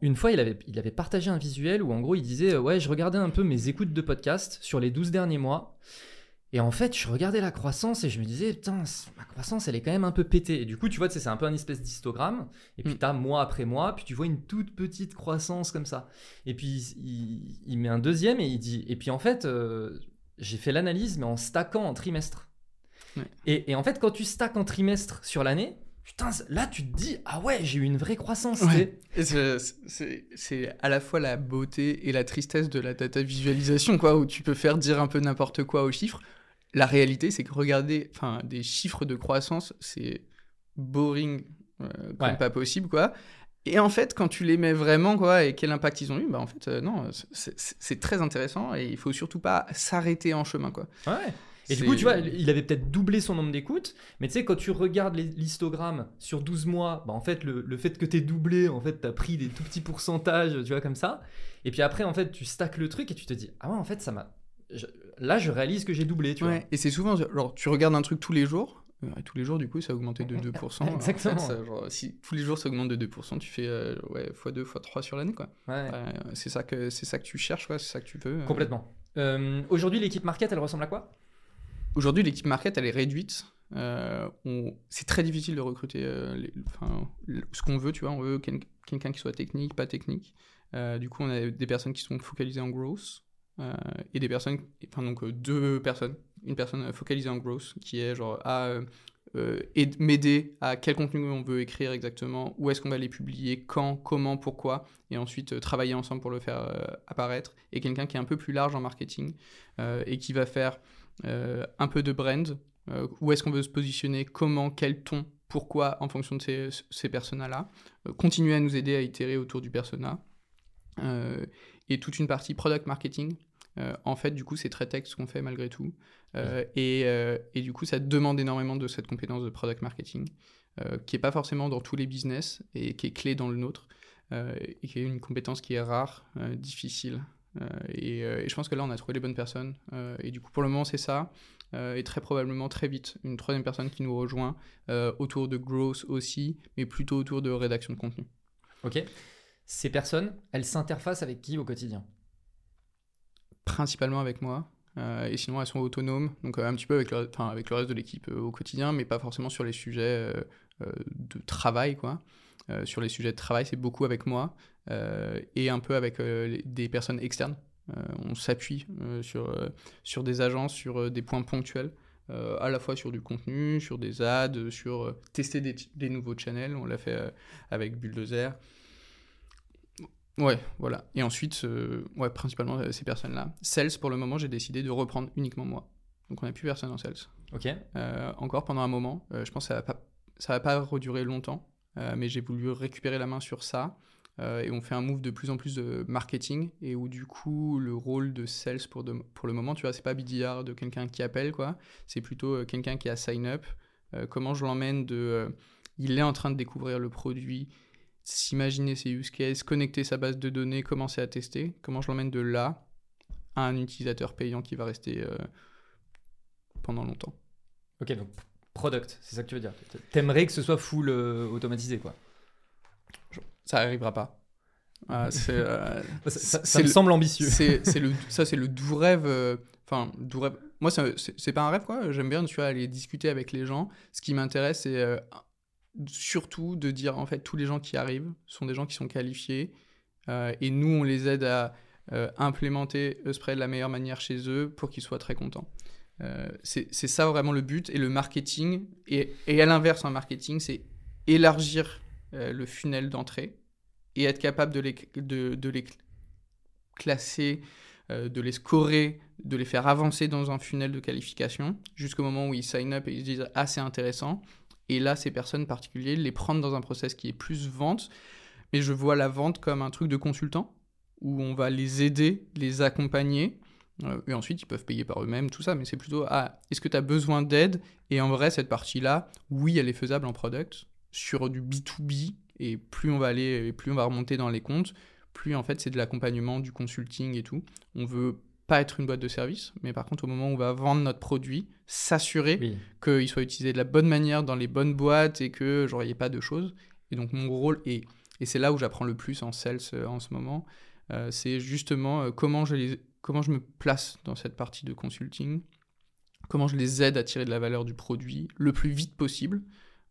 une fois, il avait, il avait partagé un visuel où, en gros, il disait euh, Ouais, je regardais un peu mes écoutes de podcast sur les 12 derniers mois. Et en fait, je regardais la croissance et je me disais Putain, ma croissance, elle est quand même un peu pétée. Et du coup, tu vois, c'est un peu un espèce d'histogramme. Et puis, Mm. tu as mois après mois, puis tu vois une toute petite croissance comme ça. Et puis, il, il met un deuxième et il dit Et puis, en fait, euh, j'ai fait l'analyse, mais en stackant en trimestre. Ouais. Et, et en fait, quand tu stacks en trimestre sur l'année, putain, là, tu te dis Ah ouais, j'ai eu une vraie croissance. Ouais. c'est à la fois la beauté et la tristesse de la data visualisation, quoi, où tu peux faire dire un peu n'importe quoi aux chiffres. La réalité, c'est que regarder enfin, des chiffres de croissance, c'est boring euh, comme Ouais. pas possible, quoi. Et en fait, quand tu les mets vraiment, quoi, et quel impact ils ont eu, bah en fait, euh, non, c'est- très intéressant et il faut surtout pas s'arrêter en chemin, quoi. Ouais. Et du coup, tu vois, il avait peut-être doublé son nombre d'écoutes, mais tu sais, quand tu regardes l'histogramme sur 12 mois, bah en fait, le, le fait que tu doublé, en fait, tu as pris des tout petits pourcentages, tu vois, comme ça. Et puis après, en fait, tu stacks le truc et tu te dis, ah ouais, en fait, ça m'a. Là, je réalise que j'ai doublé, tu Ouais, et c'est souvent, genre, tu regardes un truc tous les jours, euh, et tous les jours, du coup, ça a augmenté de 2%. <laughs> Alors, en fait, Exactement. ça, genre, si tous les jours ça augmente de 2%, tu fais euh, ouais, x2, x3 sur l'année, quoi. vois. Ouais, Euh, c'est ça, que, ça que tu cherches, quoi, c'est ça que tu veux. complètement. Aujourd'hui, l'équipe market, elle ressemble à quoi? Aujourd'hui, l'équipe market, elle est réduite. Euh, on- C'est très difficile de recruter euh, les- enfin, ce qu'on veut, tu vois. On veut quel- quelqu'un qui soit technique, pas technique. Euh, du coup, on a des personnes qui sont focalisées en growth et des personnes, enfin donc euh, deux personnes, une personne euh, focalisée en growth qui est genre à euh, euh, aide- m'aider à quel contenu on veut écrire exactement, où est-ce qu'on va les publier, quand, comment, pourquoi, et ensuite euh, travailler ensemble pour le faire euh, apparaître. Et quelqu'un qui est un peu plus large en marketing euh, et qui va faire euh, un peu de brand, euh, où est-ce qu'on veut se positionner, comment, quel ton, pourquoi, en fonction de ces, ces personas-là. Euh, continuer à nous aider à itérer autour du persona. Et toute une partie product marketing. Euh, en fait, du coup, c'est très tech ce qu'on fait malgré tout. Euh, et, euh, et du coup, ça demande énormément de cette compétence de product marketing, qui n'est pas forcément dans tous les business et qui est clé dans le nôtre, et qui est une compétence qui est rare, difficile. Et, et je pense que là, on a trouvé les bonnes personnes. Et du coup, pour le moment, c'est ça. Et très probablement, très vite, une troisième personne qui nous rejoint autour de growth aussi, mais plutôt autour de rédaction de contenu. Ok. Ces personnes, elles s'interfacent avec qui au quotidien? Principalement avec moi. Euh, et sinon, elles sont autonomes, donc euh, un petit peu avec le, reste de l'équipe euh, au quotidien, mais pas forcément sur les sujets de travail. Quoi. Sur les sujets de travail, c'est beaucoup avec moi et un peu avec des personnes externes. On s'appuie sur, des agences, sur des points ponctuels, à la fois sur du contenu, sur des ads, sur tester des, des nouveaux channels. On l'a fait avec Bulldozer. Ouais, voilà. Et ensuite, euh, ouais, principalement euh, ces personnes-là. Sales, pour le moment, j'ai décidé de reprendre uniquement moi. Donc on n'a plus personne en sales. Ok. Euh, encore pendant un moment. Je pense que ça va pas, ça va pas redurer longtemps, mais j'ai voulu récupérer la main sur ça. Et on fait un move de plus en plus de marketing et où du coup le rôle de sales pour, de- pour le moment, tu vois, c'est pas BDR de quelqu'un qui appelle quoi, c'est plutôt quelqu'un qui a sign up. Comment je l'emmène de, il est en train de découvrir le produit, s'imaginer ses use cases, connecter sa base de données, commencer à tester. Comment je l'emmène de là à un utilisateur payant qui va rester euh, pendant longtemps. Ok, donc product, c'est ça que tu veux dire. T'aimerais que ce soit full euh, automatisé, quoi. Ça arrivera pas. <laughs> Euh, Ça, ça- ça c'est me le- semble ambitieux. c'est <laughs> le ça c'est le doux rêve enfin doux rêve moi c'est c'est pas un rêve quoi j'aime bien tu vois aller discuter avec les gens ce qui m'intéresse c'est surtout de dire en fait tous les gens qui arrivent sont des gens qui sont qualifiés euh, et nous on les aide à euh, implémenter Spray de la meilleure manière chez eux pour qu'ils soient très contents. Euh, c'est ça vraiment le but et le marketing et, et à l'inverse en marketing c'est élargir le funnel d'entrée et être capable de les, de, de les classer, de les scorer, de les faire avancer dans un funnel de qualification jusqu'au moment où ils sign up et ils se disent ah c'est intéressant et là, ces personnes particulières, les prendre dans un process qui est plus vente. Mais je vois la vente comme un truc de consultant, où on va les aider, les accompagner. Euh, et ensuite, ils peuvent payer par eux-mêmes, tout ça. Mais c'est plutôt, ah, est-ce que tu as besoin d'aide? Et en vrai, cette partie-là, oui, elle est faisable en product. Sur du B2B, et plus on va aller, et plus on va remonter dans les comptes, plus en fait, c'est de l'accompagnement, du consulting et tout. On veut pas être une boîte de service, mais par contre, au moment où on va vendre notre produit, s'assurer qu'il soit utilisé de la bonne manière dans les bonnes boîtes et que genre il n'y ait pas de choses. Et donc mon rôle est, et c'est là où j'apprends le plus en sales euh, en ce moment, euh, c'est justement euh, comment je les, comment je me place dans cette partie de consulting, comment je les aide à tirer de la valeur du produit le plus vite possible.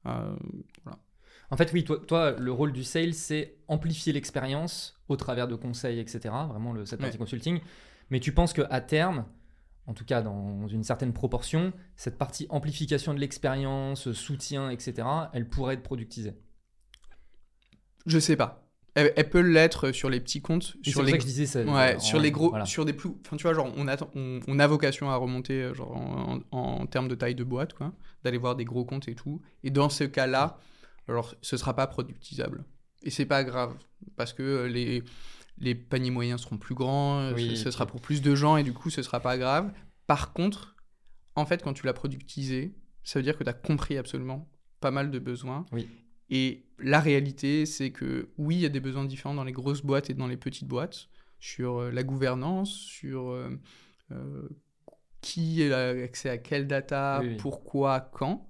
En fait, oui, toi, toi, le rôle du sales, c'est amplifier l'expérience au travers de conseils, etc. Vraiment, le, cette partie consulting. Mais tu penses qu'à terme, en tout cas dans une certaine proportion, cette partie amplification de l'expérience, soutien, etc., elle pourrait être productisée? Je sais pas. Elle, peut l'être sur les petits comptes. sur les... ça que je disais. Ouais, sur les gros, sur des plus. Enfin, tu vois, genre, on a, on, a vocation à remonter euh, genre, en, termes de taille de boîte, quoi, d'aller voir des gros comptes et tout. Et dans ce cas-là, alors, ce sera pas productisable. Et c'est pas grave, parce que euh, les, les paniers moyens seront plus grands, euh, ce, sera pour plus de gens et du coup ce sera pas grave. Par contre, en fait, quand tu l'as productisé, ça veut dire que tu as compris absolument pas mal de besoins. Et la réalité, c'est que oui, il y a des besoins différents dans les grosses boîtes et dans les petites boîtes, sur euh, la gouvernance, sur euh, qui a accès à quelle data, pourquoi, quand.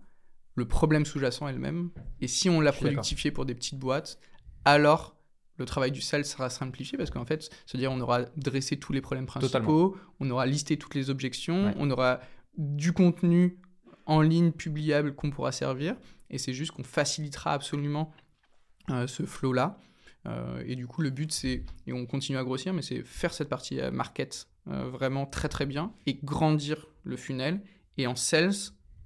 Le problème sous-jacent est le même. Et si on l'a productifié pour des petites boîtes, alors le travail du sales sera simplifié parce qu'en fait, c'est-à-dire on aura dressé tous les problèmes principaux, on aura listé toutes les objections, on aura du contenu en ligne publiable qu'on pourra servir et c'est juste qu'on facilitera absolument euh, ce flow-là. Euh, et du coup, le but, c'est, et on continue à grossir, mais c'est faire cette partie euh, market vraiment très très bien et grandir le funnel. Et en sales,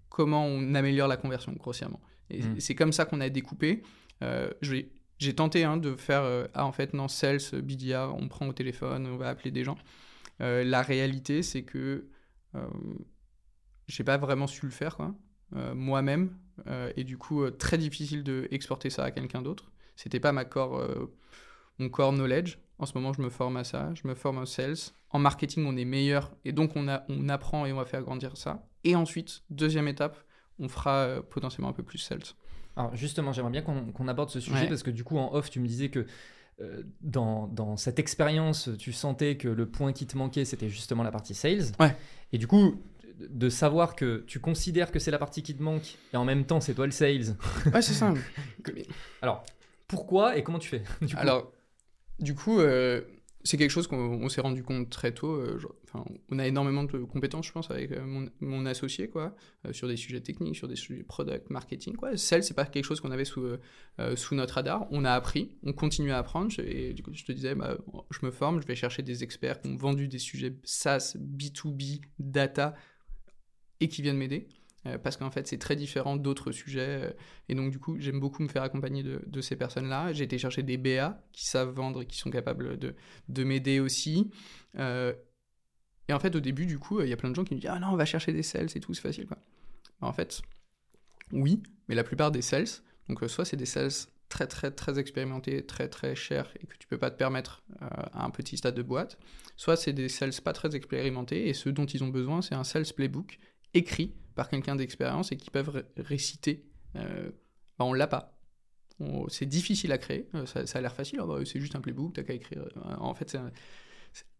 comment on améliore la conversion grossièrement. Et mmh. c'est comme ça qu'on a découpé. je vais j'ai tenté hein, de faire, euh, ah en fait non, sales, BDA, on prend au téléphone, on va appeler des gens. Euh, la réalité, c'est que euh, j'ai pas vraiment su le faire moi-même, et du coup très difficile de exporter ça à quelqu'un d'autre. C'était pas ma core, mon core knowledge. En ce moment, je me forme à ça, je me forme au sales. En marketing, on est meilleur, et donc on apprend et on va faire grandir ça. Et ensuite, deuxième étape, on fera potentiellement un peu plus sales. Alors justement, j'aimerais bien qu'on aborde ce sujet parce que du coup, en off, tu me disais que euh, dans, dans, cette expérience, tu sentais que le point qui te manquait, c'était justement la partie sales. Ouais. Et du coup, de savoir que tu considères que c'est la partie qui te manque et en même temps, c'est toi le sales. Ouais, c'est ça. <laughs> Alors, pourquoi et comment tu fais <laughs> Alors, du coup, euh, c'est quelque chose qu'on s'est rendu compte très tôt. Euh, on a énormément de compétences, je pense, avec euh, mon, associé, quoi, euh, sur des sujets techniques, sur des sujets product, marketing, quoi. Celle, c'est pas quelque chose qu'on avait sous, notre radar. On a appris, on continue à apprendre. Et je te disais, bah, je me forme, je vais chercher des experts qui ont vendu des sujets SaaS, B2B, data, et qui viennent m'aider. Euh, parce qu'en fait c'est très différent d'autres sujets. Euh, et donc du coup j'aime beaucoup me faire accompagner de, ces personnes-là. J'ai été chercher des BA qui savent vendre et qui sont capables de, de m'aider aussi. Euh, et en fait au début du coup il y a plein de gens qui me disent ah non on va chercher des sales et tout c'est facile quoi. En fait oui, mais la plupart des sales, donc soit c'est des sales très très très expérimentés, très très chers et que tu peux pas te permettre à un petit stade de boîte, soit c'est des sales pas très expérimentés et ce dont ils ont besoin c'est un sales playbook écrit par quelqu'un d'expérience et qui peuvent réciter, euh, bah on l'a pas. C'est difficile à créer, euh, ça, a l'air facile, oh, bah, c'est juste un playbook, t'as qu'à écrire. Euh, en fait,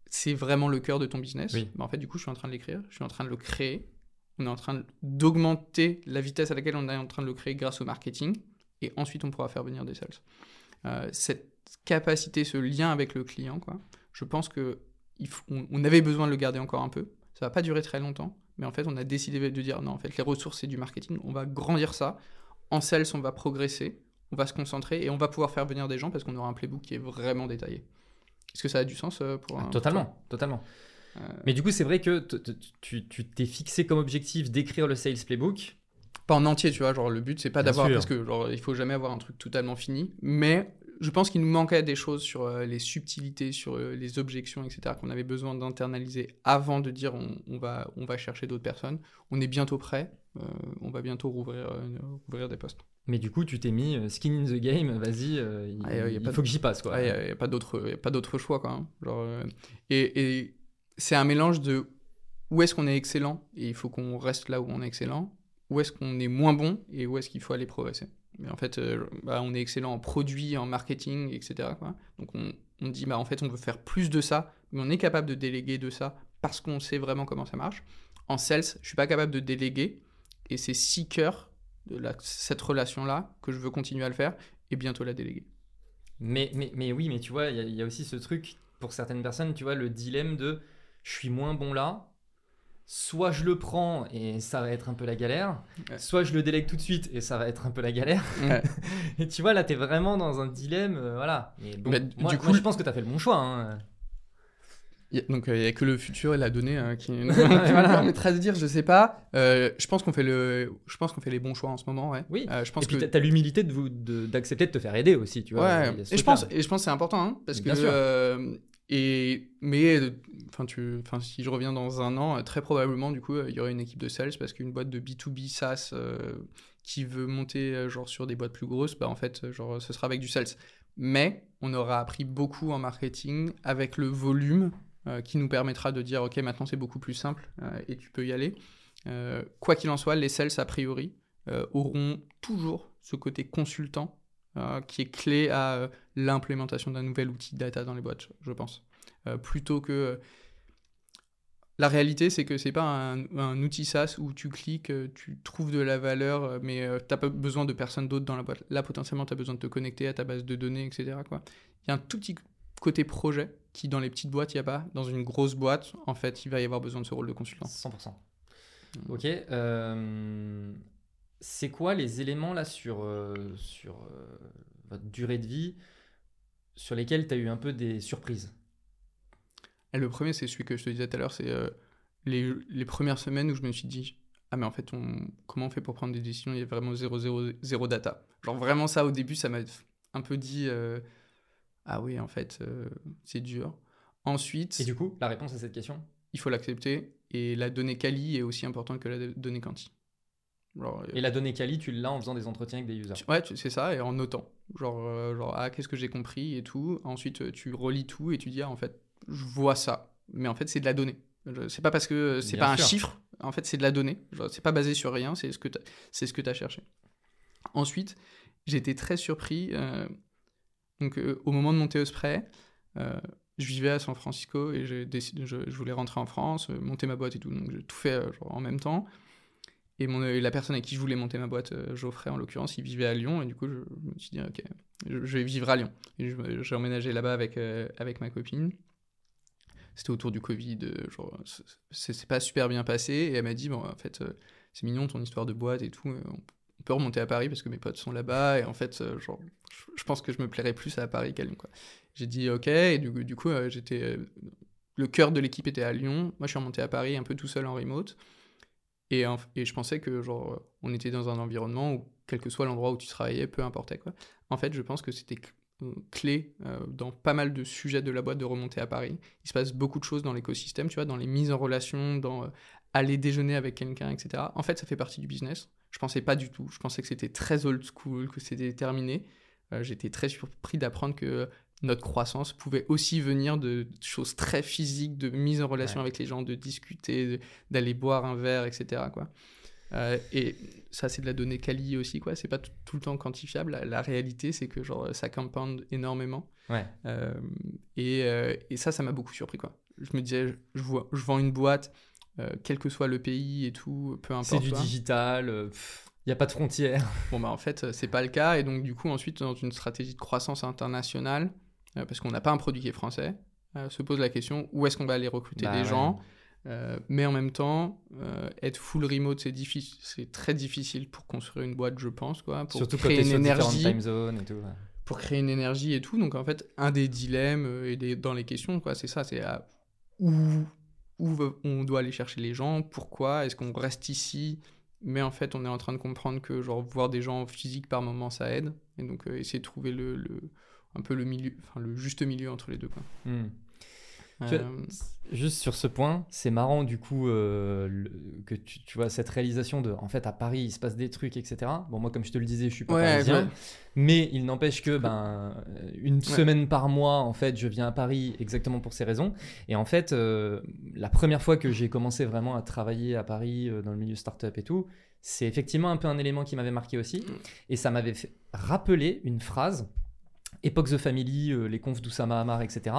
c'est vraiment le cœur de ton business. Mais en fait, du coup, je suis en train de l'écrire, je suis en train de le créer. On est en train d'augmenter la vitesse à laquelle on est en train de le créer grâce au marketing. Et ensuite, on pourra faire venir des sales. Euh, cette capacité, ce lien avec le client, quoi, je pense que on, avait besoin de le garder encore un peu. Ça va pas durer très longtemps, mais en fait, on a décidé de dire non, en fait, les ressources, c'est du marketing. On va grandir ça en sales, on va progresser, on va se concentrer et on va pouvoir faire venir des gens parce qu'on aura un playbook qui est vraiment détaillé. Est-ce que ça a du sens euh, pour un- Totalement, totalement. Euh, Mais du coup, c'est vrai que tu t'es fixé comme objectif d'écrire le sales playbook. pas en entier, tu vois. Genre, le but, c'est pas d'avoir. Parce que, genre, il faut jamais avoir un truc totalement fini. Mais je pense qu'il nous manquait des choses sur euh, les subtilités, sur euh, les objections, etc., qu'on avait besoin d'internaliser avant de dire on, on va, on va chercher d'autres personnes. On est bientôt prêt. euh, on va bientôt rouvrir, euh, rouvrir des postes. Mais du coup, tu t'es mis skin in the game, vas-y, euh, il, Ah, y a- y a il pas faut que j'y passe. Il n'y a, y a pas d'autre y a pas d'autre choix, quoi. hein. Genre, et et c'est un mélange de où est-ce qu'on est excellent et il faut qu'on reste là où on est excellent, où est-ce qu'on est moins bon et où est-ce qu'il faut aller progresser. Mais en fait, euh, bah, on est excellent en produit, en marketing, etc. Donc on, on dit, bah, en fait, on veut faire plus de ça, mais on est capable de déléguer de ça parce qu'on sait vraiment comment ça marche. En sales, je suis pas capable de déléguer et c'est cœurs de la- cette relation-là que je veux continuer à le faire et bientôt la déléguer. Mais, mais, mais oui, mais tu vois, il y, y a aussi ce truc, pour certaines personnes, tu vois, le dilemme de je suis moins bon là, soit je le prends et ça va être un peu la galère, Ouais. soit je le délègue tout de suite et ça va être un peu la galère. Ouais. <laughs> et tu vois, là, tu es vraiment dans un dilemme, euh, voilà. Bon, moi, du moi, coup, je pense que tu as fait le bon choix. hein. Y a- donc il n'y a que le futur et la donnée hein, qui <laughs> nous Voilà. permettra de dire, je sais pas. Euh, je pense qu'on fait le, je pense qu'on fait les bons choix en ce moment, ouais. Oui. Euh, je pense Et puis, que tu as, l'humilité de vous- de- d'accepter de, te faire aider aussi, tu vois. ouais. Et je pense, et je pense que c'est important, hein, parce Bien que sûr. euh, et mais euh, si je reviens dans un an, euh, très probablement du coup euh, il y aura une équipe de sales parce qu'une boîte de B2B SaaS qui veut monter genre sur des boîtes plus grosses, bah en fait genre ce sera avec du sales. Mais on aura appris beaucoup en marketing avec le volume qui nous permettra de dire ok maintenant c'est beaucoup plus simple et tu peux y aller. Quoi qu'il en soit, les sales a priori auront toujours ce côté consultant euh, qui est clé à euh, l'implémentation d'un nouvel outil data dans les boîtes, je pense. Euh, plutôt que la réalité, c'est que c'est pas un, un outil SaaS où tu cliques, tu trouves de la valeur, mais tu n'as pas besoin de personne d'autre dans la boîte. Là, potentiellement, tu as besoin de te connecter à ta base de données, etc. Il y a un tout petit côté projet qui, dans les petites boîtes, il n'y a pas. Dans une grosse boîte, en fait, il va y avoir besoin de ce rôle de consultant. 100%. Mm. Ok. euh, c'est quoi les éléments là sur, euh, sur euh, votre durée de vie sur lesquels tu as eu un peu des surprises? Et le premier, c'est celui que je te disais tout à l'heure, c'est euh, les, les premières semaines où je me suis dit, ah mais en fait, on, comment on fait pour prendre des décisions? Il y a vraiment zéro, zéro, zéro data. Genre vraiment ça, au début, ça m'a un peu dit, ah oui, en fait, c'est dur. Ensuite, Et du coup, la réponse à cette question? Il faut l'accepter, et la donnée quali est aussi importante que la donnée quanti. Genre, Et la donnée quali, tu l'as en faisant des entretiens avec des users. Ouais, c'est ça, et en notant. Genre, euh, genre ah, qu'est-ce que j'ai compris et tout. Ensuite, tu relis tout et tu dis, ah, en fait, je vois ça. Mais en fait, c'est de la donnée. C'est pas parce que c'est pas sûr. un chiffre, en fait, c'est de la donnée. C'est pas basé sur rien, c'est ce que tu as cherché. Ensuite, j'étais très surpris. euh, donc, euh, au moment de monter au spray, je vivais à San Francisco et décidé- je, je voulais rentrer en France, monter ma boîte et tout. Donc, j'ai tout fait genre, en même temps. Et, la personne avec qui je voulais monter ma boîte, euh, Geoffrey en l'occurrence, il vivait à Lyon. Et du coup, je, me suis dit, ok, je, vais vivre à Lyon. J'ai emménagé là-bas avec, euh, avec ma copine. C'était autour du Covid, euh, genre, c'est- pas super bien passé. Et elle m'a dit, bon, en fait, c'est mignon ton histoire de boîte et tout. on, peut remonter à Paris parce que mes potes sont là-bas. Et en fait, genre, je, pense que je me plairais plus à Paris qu'à Lyon. J'ai dit, ok. Et du, du coup, j'étais. le cœur de l'équipe était à Lyon. Moi, je suis remonté à Paris un peu tout seul en remote. Et, je pensais que genre euh, on était dans un environnement où quel que soit l'endroit où tu travaillais, peu importait quoi. En fait, je pense que c'était euh, clé euh, dans pas mal de sujets de la boîte de remonter à Paris. Il se passe beaucoup de choses dans l'écosystème, tu vois, dans les mises en relation, dans aller déjeuner avec quelqu'un, etc. En fait, ça fait partie du business. Je pensais pas du tout. Je pensais que c'était très old school, que c'était terminé. J'étais très surpris d'apprendre que notre croissance pouvait aussi venir de choses très physiques, de mise en relation Ouais. avec les gens, de discuter, d'aller boire un verre, etc. Quoi. Euh, et ça, c'est de la donnée quali aussi, quoi. C'est pas tout, le temps quantifiable. La, la réalité, c'est que genre ça compound énormément. Ouais. Euh, et, euh, et ça, ça m'a beaucoup surpris, quoi. Je me disais, je, vois, je vends une boîte, quel que soit le pays et tout, peu importe. C'est du quoi. digital, il n'y a pas de frontières. Bon, bah en fait, c'est pas le cas. Et donc, du coup, ensuite, dans une stratégie de croissance internationale, parce qu'on n'a pas un produit qui est français, euh, se pose la question où est-ce qu'on va aller recruter Bah des ouais. gens Euh, mais en même temps, euh, être full remote, c'est difficile, c'est très difficile pour construire une boîte, je pense, quoi. Pour Surtout créer une énergie, time zones et tout. ouais. pour créer une énergie et tout. Donc en fait, un des dilemmes euh, et des, dans les questions, quoi, c'est ça, c'est à où où on doit aller chercher les gens, pourquoi, est-ce qu'on reste ici? Mais en fait, on est en train de comprendre que genre voir des gens physiques par moment, ça aide. Et donc euh, essayer de trouver le, le- un peu le milieu, enfin le juste milieu entre les deux. Quoi. Hmm. Euh, Juste sur ce point, c'est marrant du coup euh, le- que tu, tu vois cette réalisation de en fait à Paris il se passe des trucs etc. Bon moi comme je te le disais je suis pas Ouais, parisien, ouais. mais il n'empêche que ben une semaine par mois en fait je viens à Paris exactement pour ces raisons et en fait euh, la première fois que j'ai commencé vraiment à travailler à Paris euh, dans le milieu startup et tout, c'est effectivement un peu un élément qui m'avait marqué aussi Mm. et ça m'avait fait rappeler une phrase Époque The Family, euh, les confs d'Oussama Hamar, etc.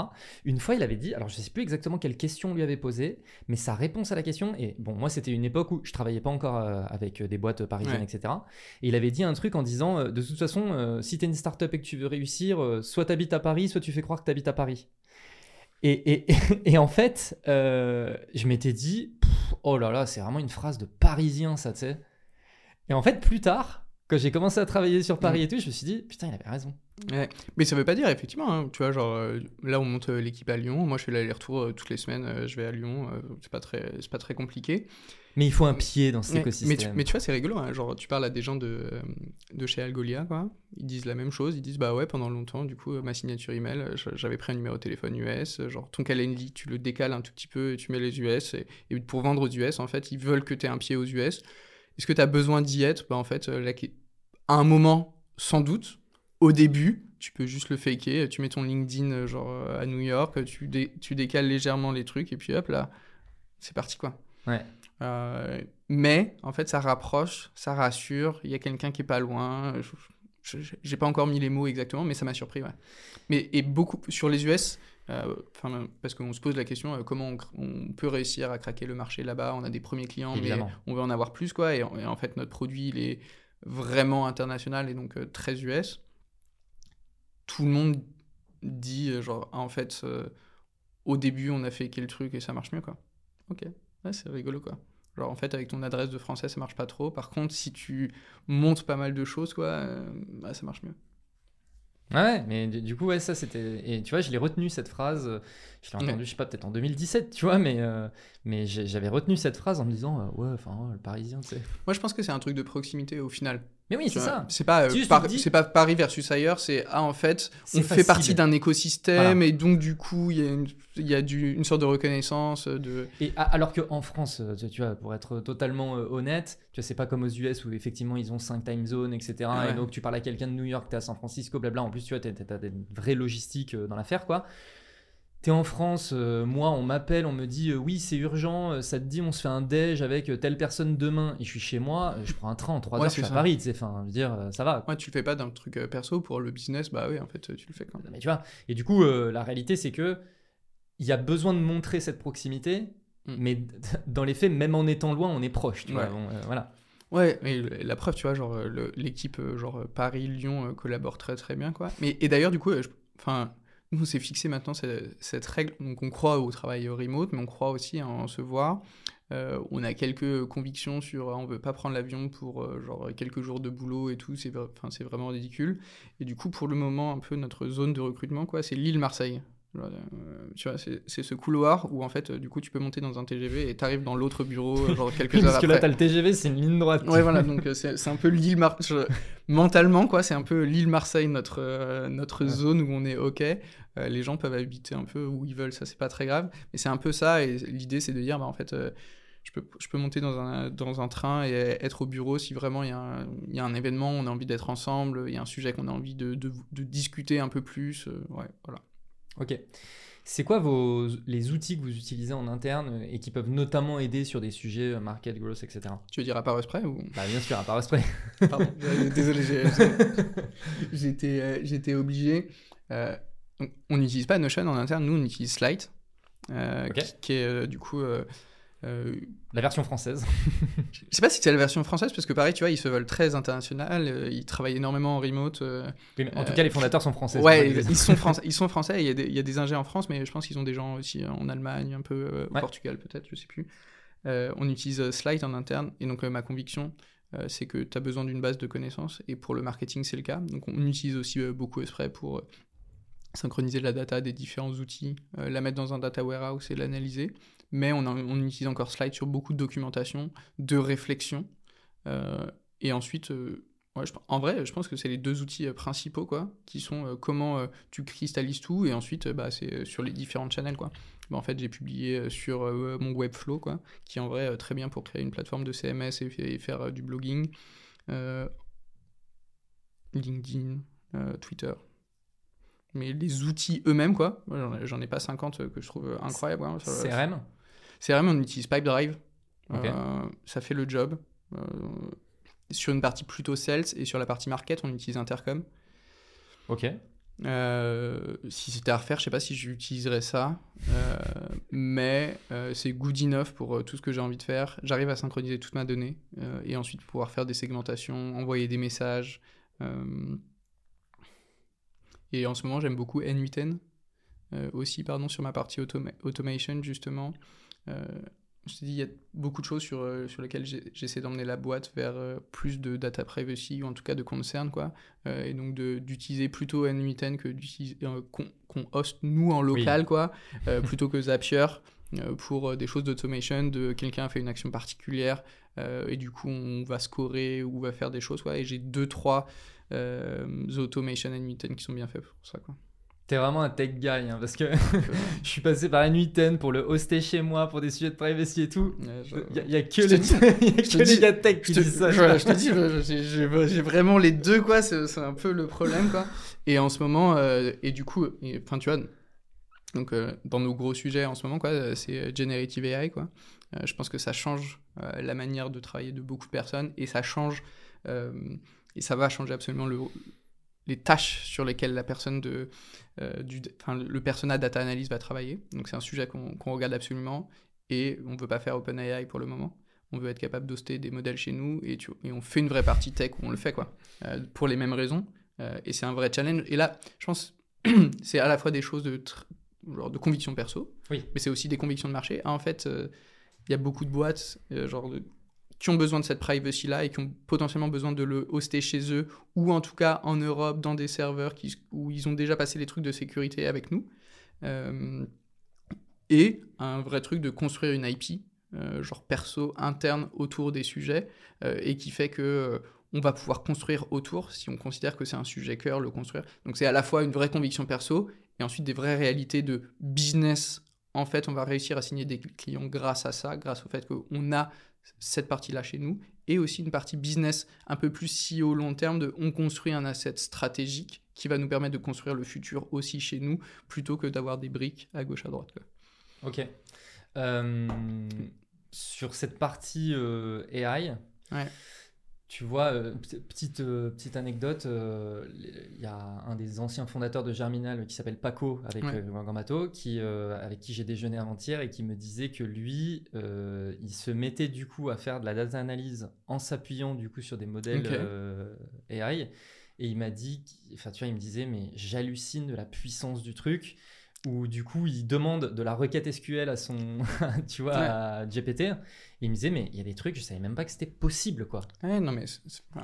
Une fois, il avait dit, alors je sais plus exactement quelle question on lui avait posée, mais sa réponse à la question, et bon, moi c'était une époque où je travaillais pas encore euh, avec euh, des boîtes parisiennes, Ouais. etc. Et il avait dit un truc en disant, euh, de toute façon, si tu es une startup et que tu veux réussir, soit tu habites à Paris, soit tu fais croire que tu habites à Paris. Et, et, <laughs> et en fait, je m'étais dit, pff, oh là là, c'est vraiment une phrase de parisien, ça, tu sais. Et en fait, plus tard, quand j'ai commencé à travailler sur Paris et tout, je me suis dit, putain, il avait raison. Ouais. Mais ça veut pas dire, effectivement, hein, tu vois, genre, euh, là, on monte euh, l'équipe à Lyon. Moi, je fais l'aller-retour euh, toutes les semaines. euh, je vais à Lyon. euh, c'est pas très, c'est pas très compliqué. Mais il faut un pied dans cet Ouais, écosystème. Mais tu, mais tu vois, c'est rigolo. hein, Genre, tu parles à des gens de, de chez Algolia, quoi. Ils disent la même chose. Ils disent, bah ouais, pendant longtemps, du coup, ma signature email, j'avais pris un numéro de téléphone US. Genre, ton Calendly, tu le décales un tout petit peu et tu mets les US. Et, et pour vendre aux US, en fait, ils veulent que tu aies un pied aux US. Est-ce que tu as besoin d'y être? Bah, en fait, à un moment, sans doute, au début, tu peux juste le faker. Tu mets ton LinkedIn, euh, genre, euh, à New York, tu, dé- tu décales légèrement les trucs et puis hop, là, c'est parti, quoi. Ouais. Euh, mais en fait, ça rapproche, ça rassure. Il y a quelqu'un qui est pas loin. J'ai pas encore mis les mots exactement, mais ça m'a surpris. Ouais. Mais et beaucoup sur les US, euh, parce qu'on se pose la question euh, comment on, peut réussir à craquer le marché là-bas. On a des premiers clients, Évidemment. mais on veut en avoir plus quoi. Et, en- et en fait, notre produit il est vraiment international et donc euh, très US. Tout le monde dit euh, genre ah, en fait euh, au début on a fait quel truc et ça marche mieux quoi. Ok. Ouais, c'est rigolo quoi. Genre en fait avec ton adresse de français ça marche pas trop. Par contre si tu montes pas mal de choses quoi, euh, bah, ça marche mieux. Ah Ouais, mais du, coup, ouais, ça c'était. Et tu vois, je l'ai retenu cette phrase. Je l'ai Ouais. entendu, je sais pas, peut-être en 2017, tu vois, mais, euh, mais j'avais retenu cette phrase en me disant, euh, ouais, enfin, ouais, le parisien, tu sais. Moi je pense que c'est un truc de proximité au final. Mais oui, c'est ça. C'est pas, euh, C'est Par- dis- pas Paris versus ailleurs, c'est ah en fait on fait partie d'un écosystème Voilà. et donc du coup il y a, une, il y a du, une sorte de reconnaissance de. Et alors qu'en France, euh, tu, vois, pour être totalement euh, honnête, tu vois, c'est pas comme aux US où effectivement ils ont 5 time zones, etc. Ouais. Et donc tu parles à quelqu'un de New York, t'es à San Francisco, blabla. En plus, tu vois, t'as vraies logistiques euh, dans l'affaire, quoi. T'es en France, euh, moi on m'appelle, on me dit euh, oui c'est urgent, euh, ça te dit on se fait un déj avec telle personne demain et je suis chez moi, je prends un train en 3 Ouais, heures, je suis à. Paris, tu sais, enfin je veux dire ça va. Ouais, tu le fais pas d'un truc perso pour le business, bah oui en fait tu le fais quand même. Mais tu vois, et du coup, la réalité, c'est que il y a besoin de montrer cette proximité, Mm. mais <laughs> dans les faits, même en étant loin, on est proche. Tu vois, Ouais. euh, voilà. Ouais, mais le- la preuve, tu vois, genre l'équipe genre Paris-Lyon collabore très très bien, quoi. Mais et d'ailleurs, du coup, enfin, on s'est fixé maintenant cette, règle. Donc on croit au travail remote, mais on croit aussi en se voir. Euh, on a quelques convictions sur, euh, on veut pas prendre l'avion pour euh, genre quelques jours de boulot et tout. C'est, c'est vraiment ridicule. Et du coup, pour le moment, un peu notre zone de recrutement, quoi, c'est l'île Marseille. Genre, euh, tu vois, c'est, ce couloir où en fait, euh, du coup, tu peux monter dans un TGV et t'arrives dans l'autre bureau, euh, genre <laughs> quelques heures Parce que là, t'as le TGV, c'est une ligne droite. Ouais, voilà, donc c'est un peu l'île Mar... je- Mentalement, quoi, c'est un peu l'île Marseille, notre, notre Ouais. zone où on est OK. Les gens peuvent habiter un peu où ils veulent, ça, c'est pas très grave. Mais c'est un peu ça, et l'idée, c'est de dire, bah, en fait, je, peux, je peux monter dans un, dans un train et être au bureau si vraiment il y, a un- il y a un événement, on a envie d'être ensemble, il y a un sujet qu'on a envie de, de, de discuter un peu plus. ouais, voilà. Ok. C'est quoi vos, les outils que vous utilisez en interne et qui peuvent notamment aider sur des sujets euh, market growth, etc. Tu veux dire à part près ou... Bah, bien sûr, à part Osprey. Pardon, <laughs> euh, désolé, j'étais euh, j'étais obligé. Euh, on- n'utilise pas Notion en interne, nous on utilise Slide, euh, qui, qui est euh, du coup euh, La version française. <laughs> je sais pas si c'est la version française, parce que pareil, tu vois, ils se veulent très international, euh, ils travaillent énormément en remote. euh, en tout cas, les fondateurs sont français. ouais, ils sont, français, <laughs> ils sont français, il y, a des, il y a des ingés en France, mais je pense qu'ils ont des gens aussi en Allemagne, un peu au Ouais. Portugal peut-être, je sais plus. On utilise Slide en interne, et donc ma conviction, c'est que tu as besoin d'une base de connaissances, et pour le marketing, c'est le cas. Donc on utilise aussi beaucoup Esprit pour synchroniser la data des différents outils, la mettre dans un data warehouse et l'analyser. Mais on, a- on utilise encore Slide sur beaucoup de documentation, de réflexion. Euh, et ensuite, euh, ouais, je- en vrai, je pense que c'est les deux outils euh, principaux, quoi, qui sont euh, comment tu cristallises tout, et ensuite, bah, c'est sur les différentes channels, quoi. Bah, en fait, j'ai publié sur mon Webflow, quoi, qui est en vrai très bien pour créer une plateforme de CMS et, et faire du blogging. LinkedIn, Twitter. Mais les outils eux-mêmes, quoi, j'en ai- pas 50 euh, que je trouve incroyables. hein, sur le- CRM CRM, on utilise Pipedrive. Ok. Euh, ça fait le job. Euh, sur une partie plutôt sales et sur la partie market, on utilise Intercom. Ok. Euh, si c'était à refaire, je sais pas si j'utiliserais ça, Euh, mais euh, c'est good enough pour tout ce que j'ai envie de faire. J'arrive à synchroniser toute ma donnée et ensuite pouvoir faire des segmentations, envoyer des messages. Et en ce moment, j'aime beaucoup N8N euh, aussi, pardon, sur ma partie automa- automation justement. Euh, je te dis, il y a beaucoup de choses sur, euh, sur lesquelles j'essaie d'emmener la boîte vers euh, plus de data privacy ou en tout cas de concern quoi. Euh, et donc d'utiliser plutôt N8N que d'utiliser euh, qu'on qu'on host nous en local quoi, euh, <laughs> plutôt que Zapier pour des choses d'automation, de quelqu'un a fait une action particulière et du coup on va scorer ou va faire des choses quoi. Et j'ai deux trois euh, automation N8N qui sont bien faits pour ça quoi. T'es vraiment un tech guy, hein, parce que <laughs> je suis passé par N8N pour le hoster chez moi, pour des sujets de privacy et tout. Il y, a- que, les, dis- <laughs> y a je te que dis- les gars tech qui te, disent ça. je- voilà, je te dis, j'ai- vraiment les deux, quoi. C'est un peu le problème, quoi. Et en ce moment, euh, et du coup, enfin, tu vois, donc euh, dans nos gros sujets en ce moment, quoi, euh, c'est generative AI, quoi. Euh, je pense que ça change la manière de travailler de beaucoup de personnes et ça change et ça va changer absolument le, les tâches sur lesquelles la personne de, euh, du, enfin, le persona data analyst va travailler. Donc c'est un sujet qu'on regarde absolument et on ne veut pas faire OpenAI pour le moment. On veut être capable d'hoster des modèles chez nous et, tu, et on fait une vraie partie tech où on le fait quoi, euh, pour les mêmes raisons. Euh, et c'est un vrai challenge. Et là, je pense, <clears throat> c'est à la fois des choses de, genre de conviction perso, Oui. mais c'est aussi des convictions de marché. Ah, en fait, il y a beaucoup de boîtes genre de- qui ont besoin de cette privacy là et qui ont potentiellement besoin de le hoster chez eux ou en tout cas en Europe dans des serveurs où ils ont déjà passé les trucs de sécurité avec nous. Euh, et un vrai truc de construire une IP, euh, genre perso, interne autour des sujets, euh, et qui fait que on va pouvoir construire autour, si on considère que c'est un sujet cœur, le construire. Donc c'est à la fois une vraie conviction perso, et ensuite des vraies réalités de business. En fait, on va réussir à signer des clients grâce à ça, grâce au fait qu'on a cette partie-là chez nous, et aussi une partie business un peu plus si au long terme de on construit un asset stratégique qui va nous permettre de construire le futur aussi chez nous, plutôt que d'avoir des briques à gauche à droite. quoi. Ok. Euh, sur cette partie euh, AI, Ouais. Tu vois, euh, petite, euh, petite anecdote, euh, il y a un des anciens fondateurs de Germinal qui s'appelle Paco, avec Ouais. euh, qui, euh, avec qui j'ai déjeuné avant-hier et qui me disait que lui, euh, il se mettait du coup à faire de la data analyse en s'appuyant du coup sur des modèles euh, AI. Et il m'a dit, enfin tu vois, il me disait, mais j'hallucine de la puissance du truc où du coup il demande de la requête SQL à son, <laughs> tu vois, Ouais. à GPT. Et il me disait, mais il y a des trucs, je savais même pas que c'était possible, quoi. Ouais, non, mais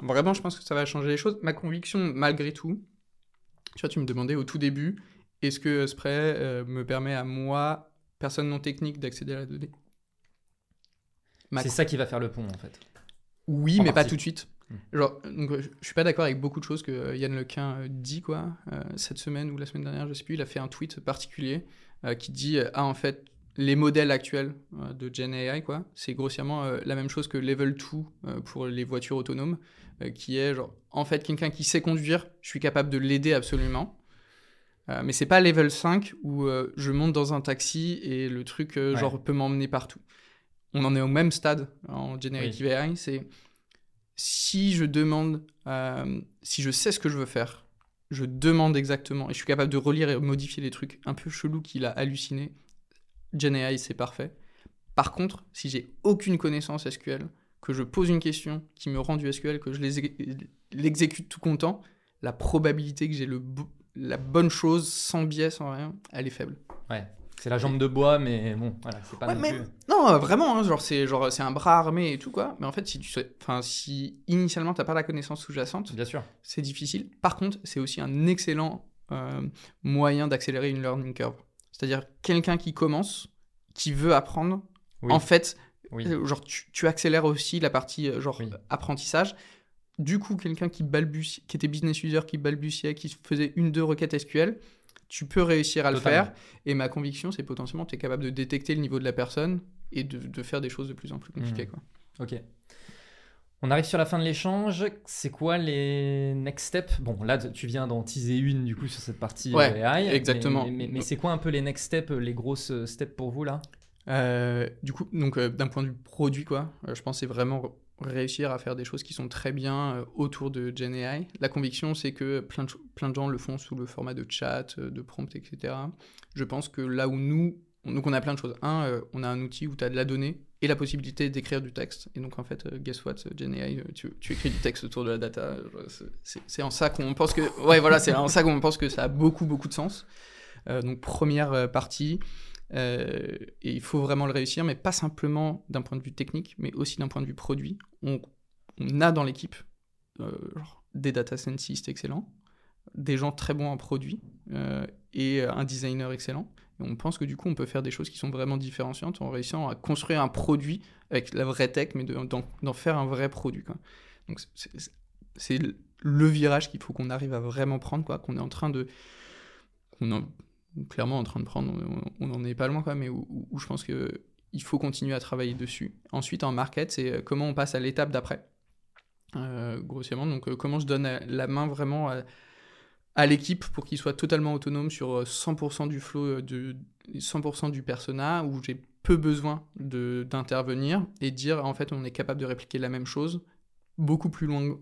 vraiment, je pense que ça va changer les choses. Ma conviction, malgré tout, tu vois, tu me demandais au tout début, est-ce que Spray euh, me permet à moi, personne non technique, d'accéder à la donnée? Ma C'est ça qui va faire le pont, en fait. Oui, En mais pas tout de suite. Hmm. Genre, donc, je suis pas d'accord avec beaucoup de choses que euh, Yann Lequin euh, dit, quoi. Euh, cette semaine ou la semaine dernière, je sais plus, il a fait un tweet particulier euh, qui dit Ah, en fait, les modèles actuels euh, de Gen AI, quoi, c'est grossièrement euh, la même chose que Level 2 euh, pour les voitures autonomes, qui est genre, en fait, quelqu'un qui sait conduire, je suis capable de l'aider absolument. Mais c'est pas Level 5 où je monte dans un taxi et le truc, Ouais. genre, peut m'emmener partout. On en est au même stade en Generative AI, c'est si je demande, si je sais ce que je veux faire, je demande exactement, et je suis capable de relire et modifier les trucs un peu chelous qu'il a halluciné, Gen AI, c'est parfait. Par contre, si j'ai aucune connaissance SQL, que je pose une question qui me rend du SQL, que je l'exécute tout content, la probabilité que j'ai la bonne chose sans biais, sans rien, elle est faible. Ouais. C'est la jambe de bois, mais bon, voilà, c'est pas non plus... Non, vraiment, hein, genre c'est genre c'est un bras armé et tout quoi. Mais en fait, si tu, enfin, si initialement t'as pas la connaissance sous-jacente, bien sûr, c'est difficile. Par contre, c'est aussi un excellent euh, moyen d'accélérer une learning curve. C'est-à-dire quelqu'un qui commence, qui veut apprendre, en fait, euh, genre tu, accélères aussi la partie euh, genre apprentissage. Du coup, quelqu'un qui balbutie, qui était business user, qui balbutiait, qui faisait une deux requêtes SQL, tu peux réussir à le faire. Et ma conviction, c'est potentiellement tu es capable de détecter le niveau de la personne et de, faire des choses de plus en plus compliquées. Mmh. Quoi. Ok. On arrive sur la fin de l'échange. C'est quoi les next steps? Bon, là, tu viens d'en teaser une du coup sur cette partie ouais, AI. Exactement. Mais, c'est quoi un peu les next steps, les grosses steps pour vous là? Euh, Du coup, donc euh, d'un point de vue produit, quoi, euh, je pense c'est vraiment réussir à faire des choses qui sont très bien euh, autour de GenAI. La conviction, c'est que plein de, plein de gens le font sous le format de chat, euh, de prompt, etc. Je pense que là où nous, donc on a plein de choses. Un, euh, on a un outil où tu as de la donnée et la possibilité d'écrire du texte. Et donc en fait, guess what, GenAI, tu, tu, écris du texte autour de la data. C'est en ça qu'on pense que, ouais, voilà, c'est en ça qu'on pense que ça a beaucoup, beaucoup de sens. donc première partie. Euh, et il faut vraiment le réussir, mais pas simplement d'un point de vue technique, mais aussi d'un point de vue produit. On, a dans l'équipe euh, des data scientists excellents, des gens très bons en produit euh, et un designer excellent. On pense que du coup, on peut faire des choses qui sont vraiment différenciantes en réussissant à construire un produit avec la vraie tech, mais d'en faire un vrai produit. Donc c'est le virage qu'il faut qu'on arrive à vraiment prendre, quoi, qu'on est en train de clairement en train de prendre, on n'en est pas loin, quoi, mais où, je pense qu'il faut continuer à travailler dessus. Ensuite, en market, c'est euh, comment on passe à l'étape d'après. Euh, grossièrement, donc euh, comment je donne la main vraiment à, l'équipe pour qu'il soit totalement autonome sur 100% du flow, de 100% du persona, où j'ai peu besoin d'intervenir et dire en fait on est capable de répliquer la même chose beaucoup plus loin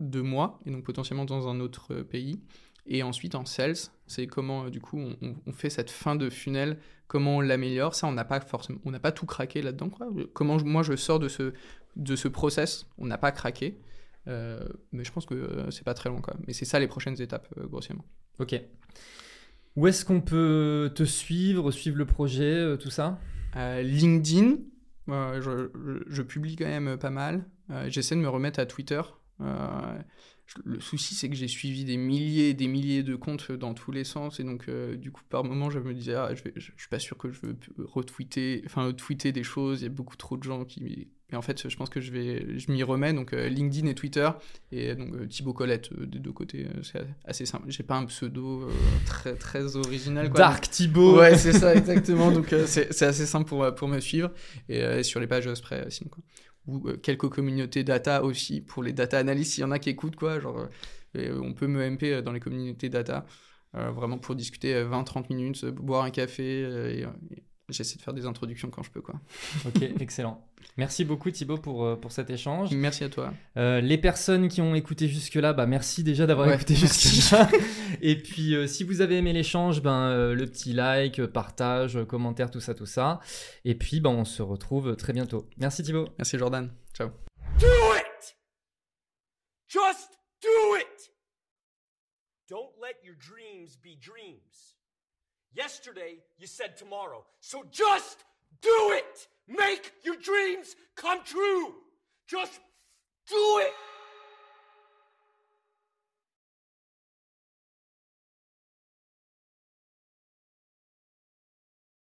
de moi et donc potentiellement dans un autre pays et ensuite, en sales, c'est comment, euh, du coup, on, fait cette fin de funnel, comment on l'améliore. Ça, on n'a pas forcément, on n'a pas tout craqué là-dedans. Comment moi, je sors de ce, de ce process, on n'a pas craqué. Euh, mais je pense que euh, c'est pas très long. Mais c'est ça les prochaines étapes, grossièrement. Ok. Où est-ce qu'on peut te suivre, suivre le projet, tout ça? LinkedIn. Je, je, publie quand même pas mal. J'essaie de me remettre à Twitter le souci, c'est que j'ai suivi des milliers et des milliers de comptes dans tous les sens. Et donc, euh, du coup, par moment, je me disais, ah, je, je, suis pas sûr que je veux retweeter, enfin, tweeter des choses. Il y a beaucoup trop de gens qui. Et en fait, je pense que je vais, je m'y remets. Donc, euh, LinkedIn et Twitter. Et donc, euh, Thibaut Colette des deux côtés. c'est assez simple. J'ai pas un pseudo très, très original. Quoi. Dark Thibaut. Ouais, c'est ça, exactement. donc, c'est assez simple pour, pour me suivre. Et sur les pages Osprey, sinon, quoi ou euh, quelques communautés data aussi pour les data analystes, s'il y en a qui écoutent, quoi. Genre, euh, euh, on peut me MP dans les communautés data, vraiment pour discuter 20-30 minutes, boire un café et, j'essaie de faire des introductions quand je peux. Quoi. Ok, <laughs> excellent. Merci beaucoup Thibaut pour, pour cet échange. Merci à toi. les personnes qui ont écouté jusque-là, bah, merci déjà d'avoir écouté jusque-là. <laughs> Et puis si vous avez aimé l'échange, ben, le petit like, partage, commentaire, tout ça, tout ça. Et puis ben, on se retrouve très bientôt. Merci Thibaut. Merci Jordan. Ciao. Do it! Just do it! Don't let your dreams be dreams. Yesterday, you said tomorrow. So just do it! Make your dreams come true! Just do it!